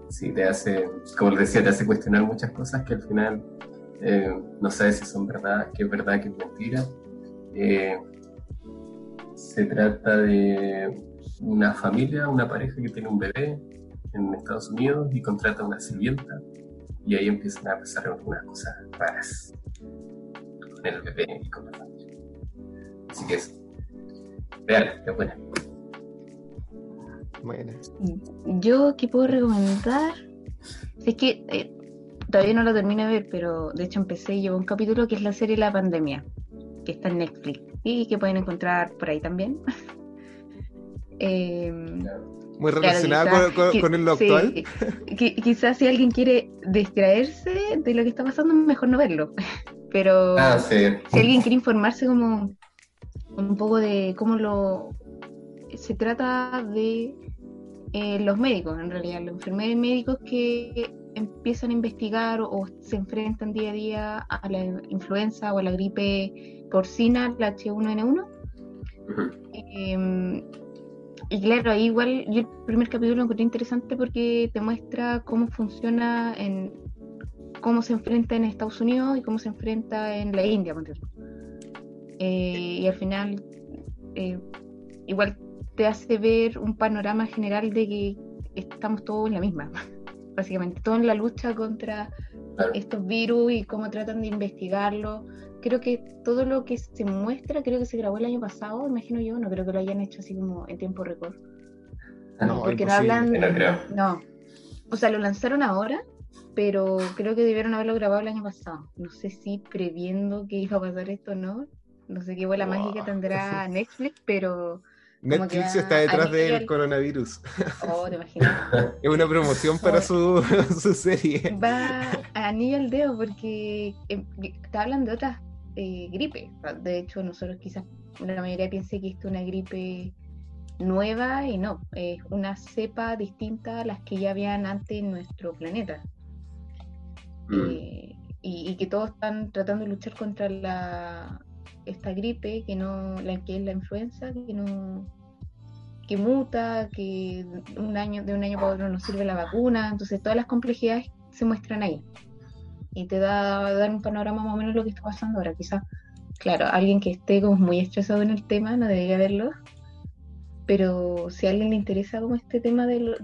Sí, te hace, como les decía, te hace cuestionar muchas cosas que al final eh, no sabes si son verdad, qué es verdad, qué es mentira. Eh, se trata de una familia, una pareja que tiene un bebé en Estados Unidos y contrata una sirvienta y ahí empiezan a pasar algunas cosas raras con el bebé y con la familia. Así que es, real, es buena. Bueno. Yo, ¿qué puedo recomendar? Es que eh, todavía no lo termino de ver, pero de hecho empecé y llevo un capítulo que es la serie La Pandemia, que está en Netflix y que pueden encontrar por ahí también. Muy relacionada con, lo actual. quizás si alguien quiere distraerse de lo que está pasando, mejor no verlo. Pero ah, si alguien quiere informarse como un poco de cómo lo se trata de eh, los médicos, en realidad, los enfermeros médicos que empiezan a investigar o, se enfrentan día a día a la influenza o a la gripe porcina, la H1N1. Em, y claro, ahí igual yo el primer capítulo lo encontré interesante porque te muestra cómo funciona en cómo se enfrenta en Estados Unidos y cómo se enfrenta en la India, eh, y al final eh, igual te hace ver un panorama general de que estamos todos en la misma, básicamente, todos en la lucha contra estos virus y cómo tratan de investigarlo. Creo que todo lo que se muestra, creo que se grabó el año pasado, imagino yo, no creo que lo hayan hecho así como en tiempo récord. Ah, no, porque no hablan. No, o sea, lo lanzaron ahora, pero creo que debieron haberlo grabado el año pasado. No sé si previendo que iba a pasar esto o no. No sé qué bola mágica tendrá Netflix, pero Netflix está detrás del coronavirus. Oh, te imaginas. es una promoción para su, su, serie. Va a anillo al dedo porque eh, te hablan de otras eh, gripes. De hecho, nosotros quizás la mayoría piense que esto es una gripe nueva y no, es una cepa distinta a las que ya habían antes en nuestro planeta. Mm. Eh, y, y, que todos están tratando de luchar contra la, esta gripe, que no, la que es la influenza, que no que muta, que un año, de un año para otro no sirve la vacuna, entonces todas las complejidades se muestran ahí. Y te da dar un panorama más o menos de lo que está pasando ahora. Quizás, claro, alguien que esté como muy estresado en el tema no debería verlo, pero si a alguien le interesa como este tema de,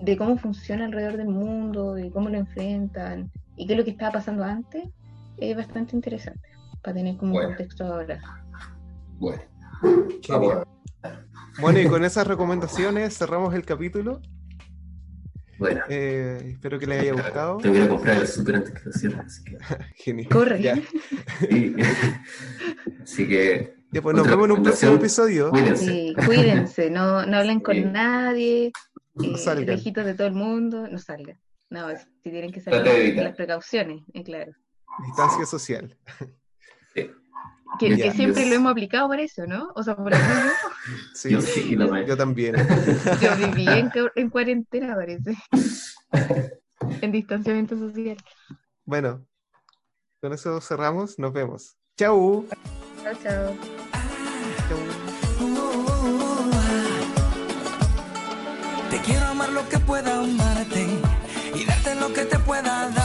de cómo funciona alrededor del mundo, de cómo lo enfrentan y qué es lo que estaba pasando antes, es bastante interesante para tener como un contexto ahora. Bueno. Bueno, y con esas recomendaciones cerramos el capítulo. Bueno. Eh, espero que les haya gustado. Te voy a comprar el super antes que lo cierre, así que. Genial. Corre. Ya. así que. Ya, pues nos vemos en un próximo episodio. Cuídense. Sí, cuídense, no, no hablen con nadie. No eh, lejitos de todo el mundo, no salgan. No, si tienen que salir, las precauciones, es claro. Distancia social. Que, siempre lo hemos aplicado por eso, ¿no? O sea, por ejemplo. Sí, yo, sí, yo también. Yo viví en, en cuarentena, parece. en distanciamiento social. Bueno, con eso cerramos. Nos vemos. Chau. Chao, chao. Te quiero amar lo que pueda amarte y darte lo que te pueda dar.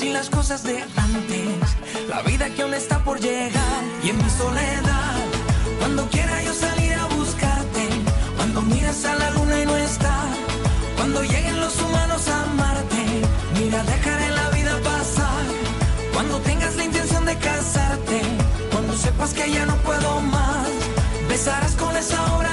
Y las cosas de antes. La vida que aún está por llegar y en mi soledad, cuando quiera yo salir a buscarte, cuando miras a la luna y no está, cuando lleguen los humanos a amarte, mira, dejaré la vida pasar, cuando tengas la intención de casarte, cuando sepas que ya no puedo más, besarás con esa hora